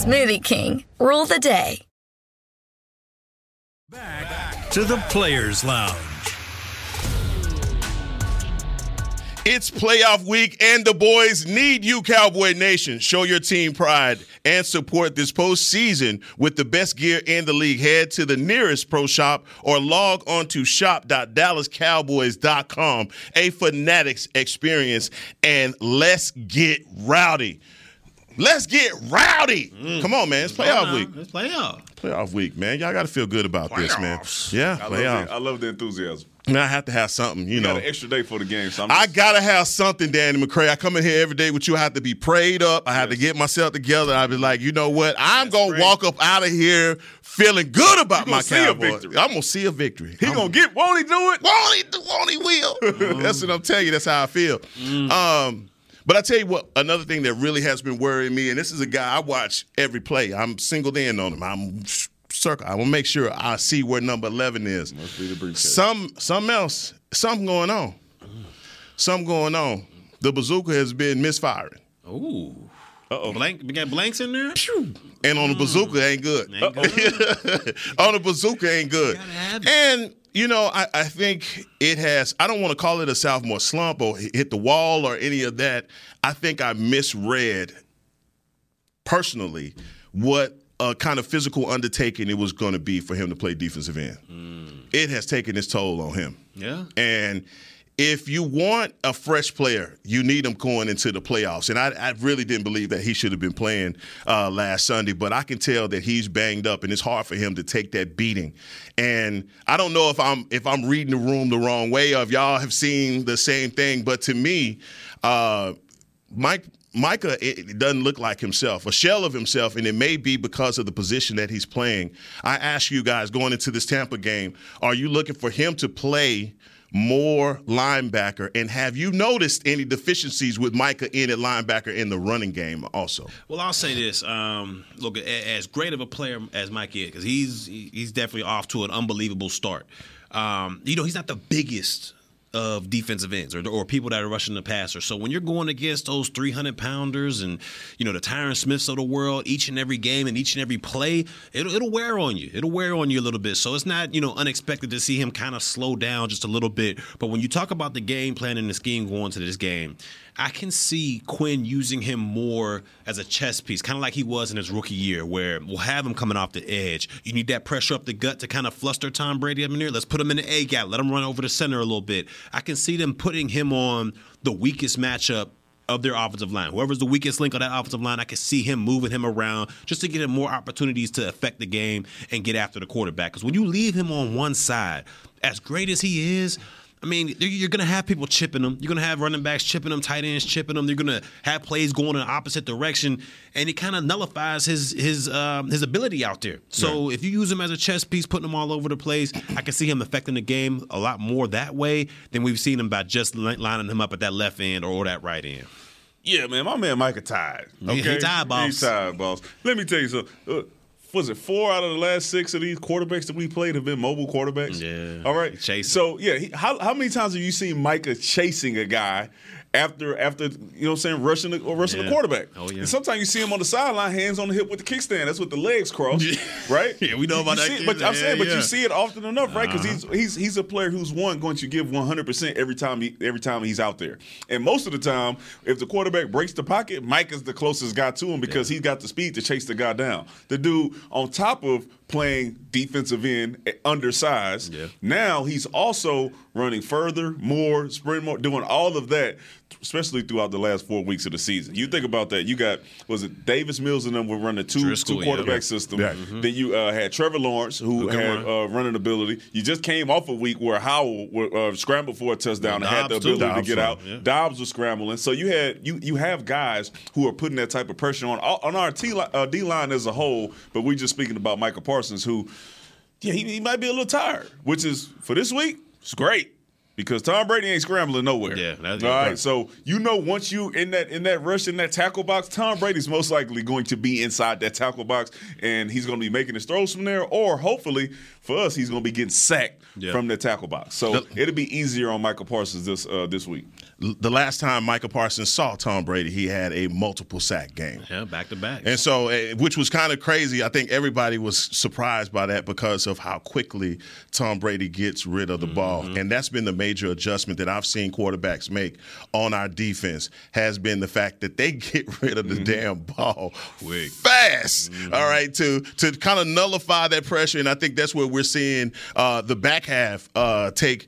[SPEAKER 5] Smoothie King, rule the day.
[SPEAKER 8] Back To the Players Lounge.
[SPEAKER 1] It's playoff week, and the boys need you, Cowboy Nation. Show your team pride and support this postseason with the best gear in the league. Head to the nearest pro shop or log on to shop.dallascowboys.com. A Fanatics experience, and let's get rowdy. Let's get rowdy. Come on, man. It's playoff week.
[SPEAKER 3] It's playoff.
[SPEAKER 1] Playoff week, man. Y'all got to feel good about this, man. Yeah,
[SPEAKER 2] I love, the, I love the enthusiasm.
[SPEAKER 1] Man, I have to have something, you
[SPEAKER 2] You
[SPEAKER 1] know.
[SPEAKER 2] got an extra day for the game. So I'm
[SPEAKER 1] I
[SPEAKER 2] just-
[SPEAKER 1] gotta have something, Danny McCray. I come in here every day with you. I have to be prayed up. I have to get myself together. I be like, you know what? I'm gonna walk up out of here feeling good about my
[SPEAKER 2] see a
[SPEAKER 1] Cowboys.
[SPEAKER 2] victory.
[SPEAKER 1] I'm gonna see a victory.
[SPEAKER 2] he gonna get. Won't he do it?
[SPEAKER 1] Won't he? Do won't he? Will. That's what I'm telling you. That's how I feel. Um, but I tell you what, another thing that really has been worrying me, and this is a guy I watch every play. I'm singled in on him. I'm circle. I will make sure I see where number 11 is.
[SPEAKER 2] Must be the briefcase.
[SPEAKER 1] Some, something else, something going on. Something going on. The bazooka has been misfiring.
[SPEAKER 3] Ooh. Uh-oh. Blank, we got blanks in there?
[SPEAKER 1] And on the hmm. bazooka ain't good.
[SPEAKER 3] Ain't good.
[SPEAKER 1] on the bazooka ain't good.
[SPEAKER 3] Gotta have it.
[SPEAKER 1] And you know, I, I think it has. I don't want to call it a sophomore slump or hit the wall or any of that. I think I misread personally what a kind of physical undertaking it was going to be for him to play defensive end. Hmm. It has taken its toll on him.
[SPEAKER 3] Yeah.
[SPEAKER 1] And if you want a fresh player, you need him going into the playoffs. And I, I really didn't believe that he should have been playing uh, last Sunday, but I can tell that he's banged up, and it's hard for him to take that beating. And I don't know if I'm if I'm reading the room the wrong way, or if y'all have seen the same thing. But to me, uh, Mike. Micah it doesn't look like himself, a shell of himself, and it may be because of the position that he's playing. I ask you guys going into this Tampa game, are you looking for him to play more linebacker? And have you noticed any deficiencies with Micah in at linebacker in the running game also?
[SPEAKER 3] Well, I'll say this. Um, look, as great of a player as Mike is, because he's he's definitely off to an unbelievable start. Um, you know, he's not the biggest of defensive ends or, or people that are rushing the passer. So when you're going against those 300 pounders and you know the Tyron Smiths of the world, each and every game and each and every play, it'll, it'll wear on you. It'll wear on you a little bit. So it's not you know unexpected to see him kind of slow down just a little bit. But when you talk about the game plan and the scheme going to this game, I can see Quinn using him more as a chess piece, kind of like he was in his rookie year, where we'll have him coming off the edge. You need that pressure up the gut to kind of fluster Tom Brady up in there. Let's put him in the A gap, let him run over the center a little bit. I can see them putting him on the weakest matchup of their offensive line. Whoever's the weakest link on that offensive line, I can see him moving him around just to get him more opportunities to affect the game and get after the quarterback. Because when you leave him on one side, as great as he is, I mean, you're- you're going to have people chipping them. You're going to have running backs chipping them, tight ends chipping them. You're going to have plays going in the opposite direction, and it kind of nullifies his his um, his ability out there. So if you use him as a chess piece, putting him all over the place, I can see him affecting the game a lot more that way than we've seen him by just lining him up at that left end or that right end.
[SPEAKER 2] Yeah, man, my man Micah tied.
[SPEAKER 3] Yeah,
[SPEAKER 2] Okay,
[SPEAKER 3] he tired, boss.
[SPEAKER 2] He's tired, boss. Let me tell you something. Uh, was it four out of the last six of these quarterbacks that we played have been mobile quarterbacks?
[SPEAKER 3] Yeah.
[SPEAKER 2] All right.
[SPEAKER 3] Chasing.
[SPEAKER 2] So yeah, he, how how many times have you seen Micah chasing a guy after after you know what I'm saying rushing the, or rushing
[SPEAKER 3] Yeah.
[SPEAKER 2] the quarterback?
[SPEAKER 3] Oh, yeah.
[SPEAKER 2] And sometimes you see him on the sideline, hands on the hip with the kickstand. That's with the legs crossed, right?
[SPEAKER 3] Yeah, we know about
[SPEAKER 2] You
[SPEAKER 3] that
[SPEAKER 2] it. But I'm
[SPEAKER 3] Yeah,
[SPEAKER 2] saying, but you see it often enough, right? Because
[SPEAKER 3] Uh-huh.
[SPEAKER 2] he's he's he's a player who's one going to give 100 percent every time he every time he's out there. And most of the time, if the quarterback breaks the pocket, Mike is the closest guy to him because he's got the speed to chase the guy down. The dude on top of playing defensive end eh, undersized,
[SPEAKER 3] Yeah.
[SPEAKER 2] now he's also running further, more, sprint more, doing all of that, especially throughout the last four weeks of the season. You think about that. You got was it Davis Mills and them were running two
[SPEAKER 3] Driskel,
[SPEAKER 2] two
[SPEAKER 3] yeah.
[SPEAKER 2] quarterback system.
[SPEAKER 1] Yeah.
[SPEAKER 2] Then you uh, had Trevor Lawrence who had uh, running ability. You just came off a week where Howell uh, scrambled for a touchdown
[SPEAKER 3] Yeah,
[SPEAKER 2] and had the ability
[SPEAKER 1] Dobbs
[SPEAKER 2] to get out.
[SPEAKER 3] yeah.
[SPEAKER 2] Dobbs was scrambling. So you had you you have guys who are putting that type of pressure on on our T uh, D line as a whole. But we're just speaking about Micah Parsons, who yeah he, he might be a little tired, which is for this week. It's great. Because Tom Brady ain't scrambling nowhere.
[SPEAKER 3] Yeah, that's-
[SPEAKER 2] all right. So you know, once you in that in that rush in that tackle box, Tom Brady's most likely going to be inside that tackle box, and he's going to be making his throws from there. Or hopefully for us, he's going to be getting sacked
[SPEAKER 3] Yeah.
[SPEAKER 2] from the tackle box. So it'll be easier on Micah Parsons this uh, this week.
[SPEAKER 1] The last time Micah Parsons saw Tom Brady, he had a multiple sack game.
[SPEAKER 3] Yeah, back to back.
[SPEAKER 1] And so, eh, which was kind of crazy. I think everybody was surprised by that because of how quickly Tom Brady gets rid of the ball. And that's been the major adjustment that I've seen quarterbacks make on our defense has been the fact that they get rid of the damn ball
[SPEAKER 3] Quick.
[SPEAKER 1] fast. All right, to to kind of nullify that pressure. And I think that's where we're seeing uh, the back half uh, take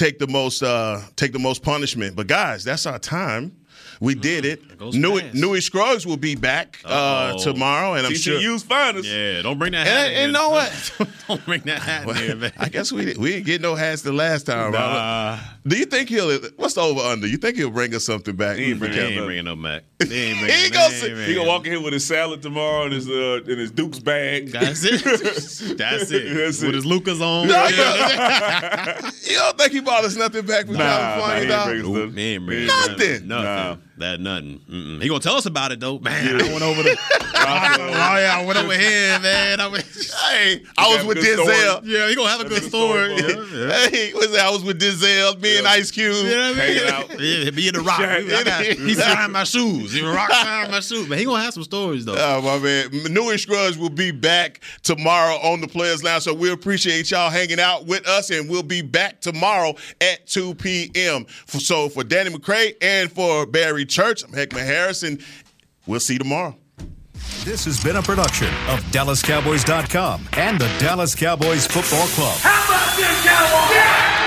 [SPEAKER 1] take the most uh, take the most punishment. But guys, that's our time. We did it.
[SPEAKER 3] goes
[SPEAKER 1] Newy,
[SPEAKER 3] fast.
[SPEAKER 1] Scruggs will be back uh, tomorrow, and I'm sure.
[SPEAKER 2] TCU's finest.
[SPEAKER 3] yeah, don't bring that hat.
[SPEAKER 1] And,
[SPEAKER 3] in
[SPEAKER 1] and know what?
[SPEAKER 3] don't bring that hat in here, man.
[SPEAKER 1] I guess we didn't- we didn't get no hats the last time.
[SPEAKER 3] Nah.
[SPEAKER 1] Do you think he'll? What's the over under? You think he'll bring us something back?
[SPEAKER 2] He ain't
[SPEAKER 3] He
[SPEAKER 2] bringing
[SPEAKER 3] ain't bringing no Mac. He ain't bringing.
[SPEAKER 1] ain't gonna
[SPEAKER 3] he ain't
[SPEAKER 2] He gonna walk in here with his salad tomorrow and his uh, in his Duke's bag.
[SPEAKER 3] That's it. That's it.
[SPEAKER 2] That's
[SPEAKER 3] With
[SPEAKER 2] it.
[SPEAKER 3] his Lucas on.
[SPEAKER 1] No,
[SPEAKER 3] Yeah.
[SPEAKER 1] you don't think he bought us nothing back from
[SPEAKER 2] Nah, nah,
[SPEAKER 1] California?
[SPEAKER 2] he ain't bringing us
[SPEAKER 3] He
[SPEAKER 1] Nothing.
[SPEAKER 3] Nothing.
[SPEAKER 2] Nah.
[SPEAKER 3] That nothing. Mm-mm. He gonna tell us about it though. Man, I went over the. oh yeah, I went over here, man. I went,
[SPEAKER 1] Hey, I was with
[SPEAKER 2] good story.
[SPEAKER 1] Denzel.
[SPEAKER 3] yeah, he gonna have a good story.
[SPEAKER 2] story,
[SPEAKER 3] Yeah, yeah.
[SPEAKER 1] Hey, what's? I was with Denzel, me and Ice Cube.
[SPEAKER 3] You know what I mean?
[SPEAKER 2] Hanging out.
[SPEAKER 3] Yeah, be in the rock. I got, he signed my shoes. He rock signed my shoes. Man, he gonna have some stories though.
[SPEAKER 1] Oh my man, Newy Scruggs will be back tomorrow on the Players Lounge. So we appreciate y'all hanging out with us, and we'll be back tomorrow at 2 p.m. So for Danny McCray and for Barry Church, I'm Heckman Harrison. We'll see you tomorrow.
[SPEAKER 8] This has been a production of DallasCowboys.com and the Dallas Cowboys Football Club.
[SPEAKER 9] How about this, Cowboys?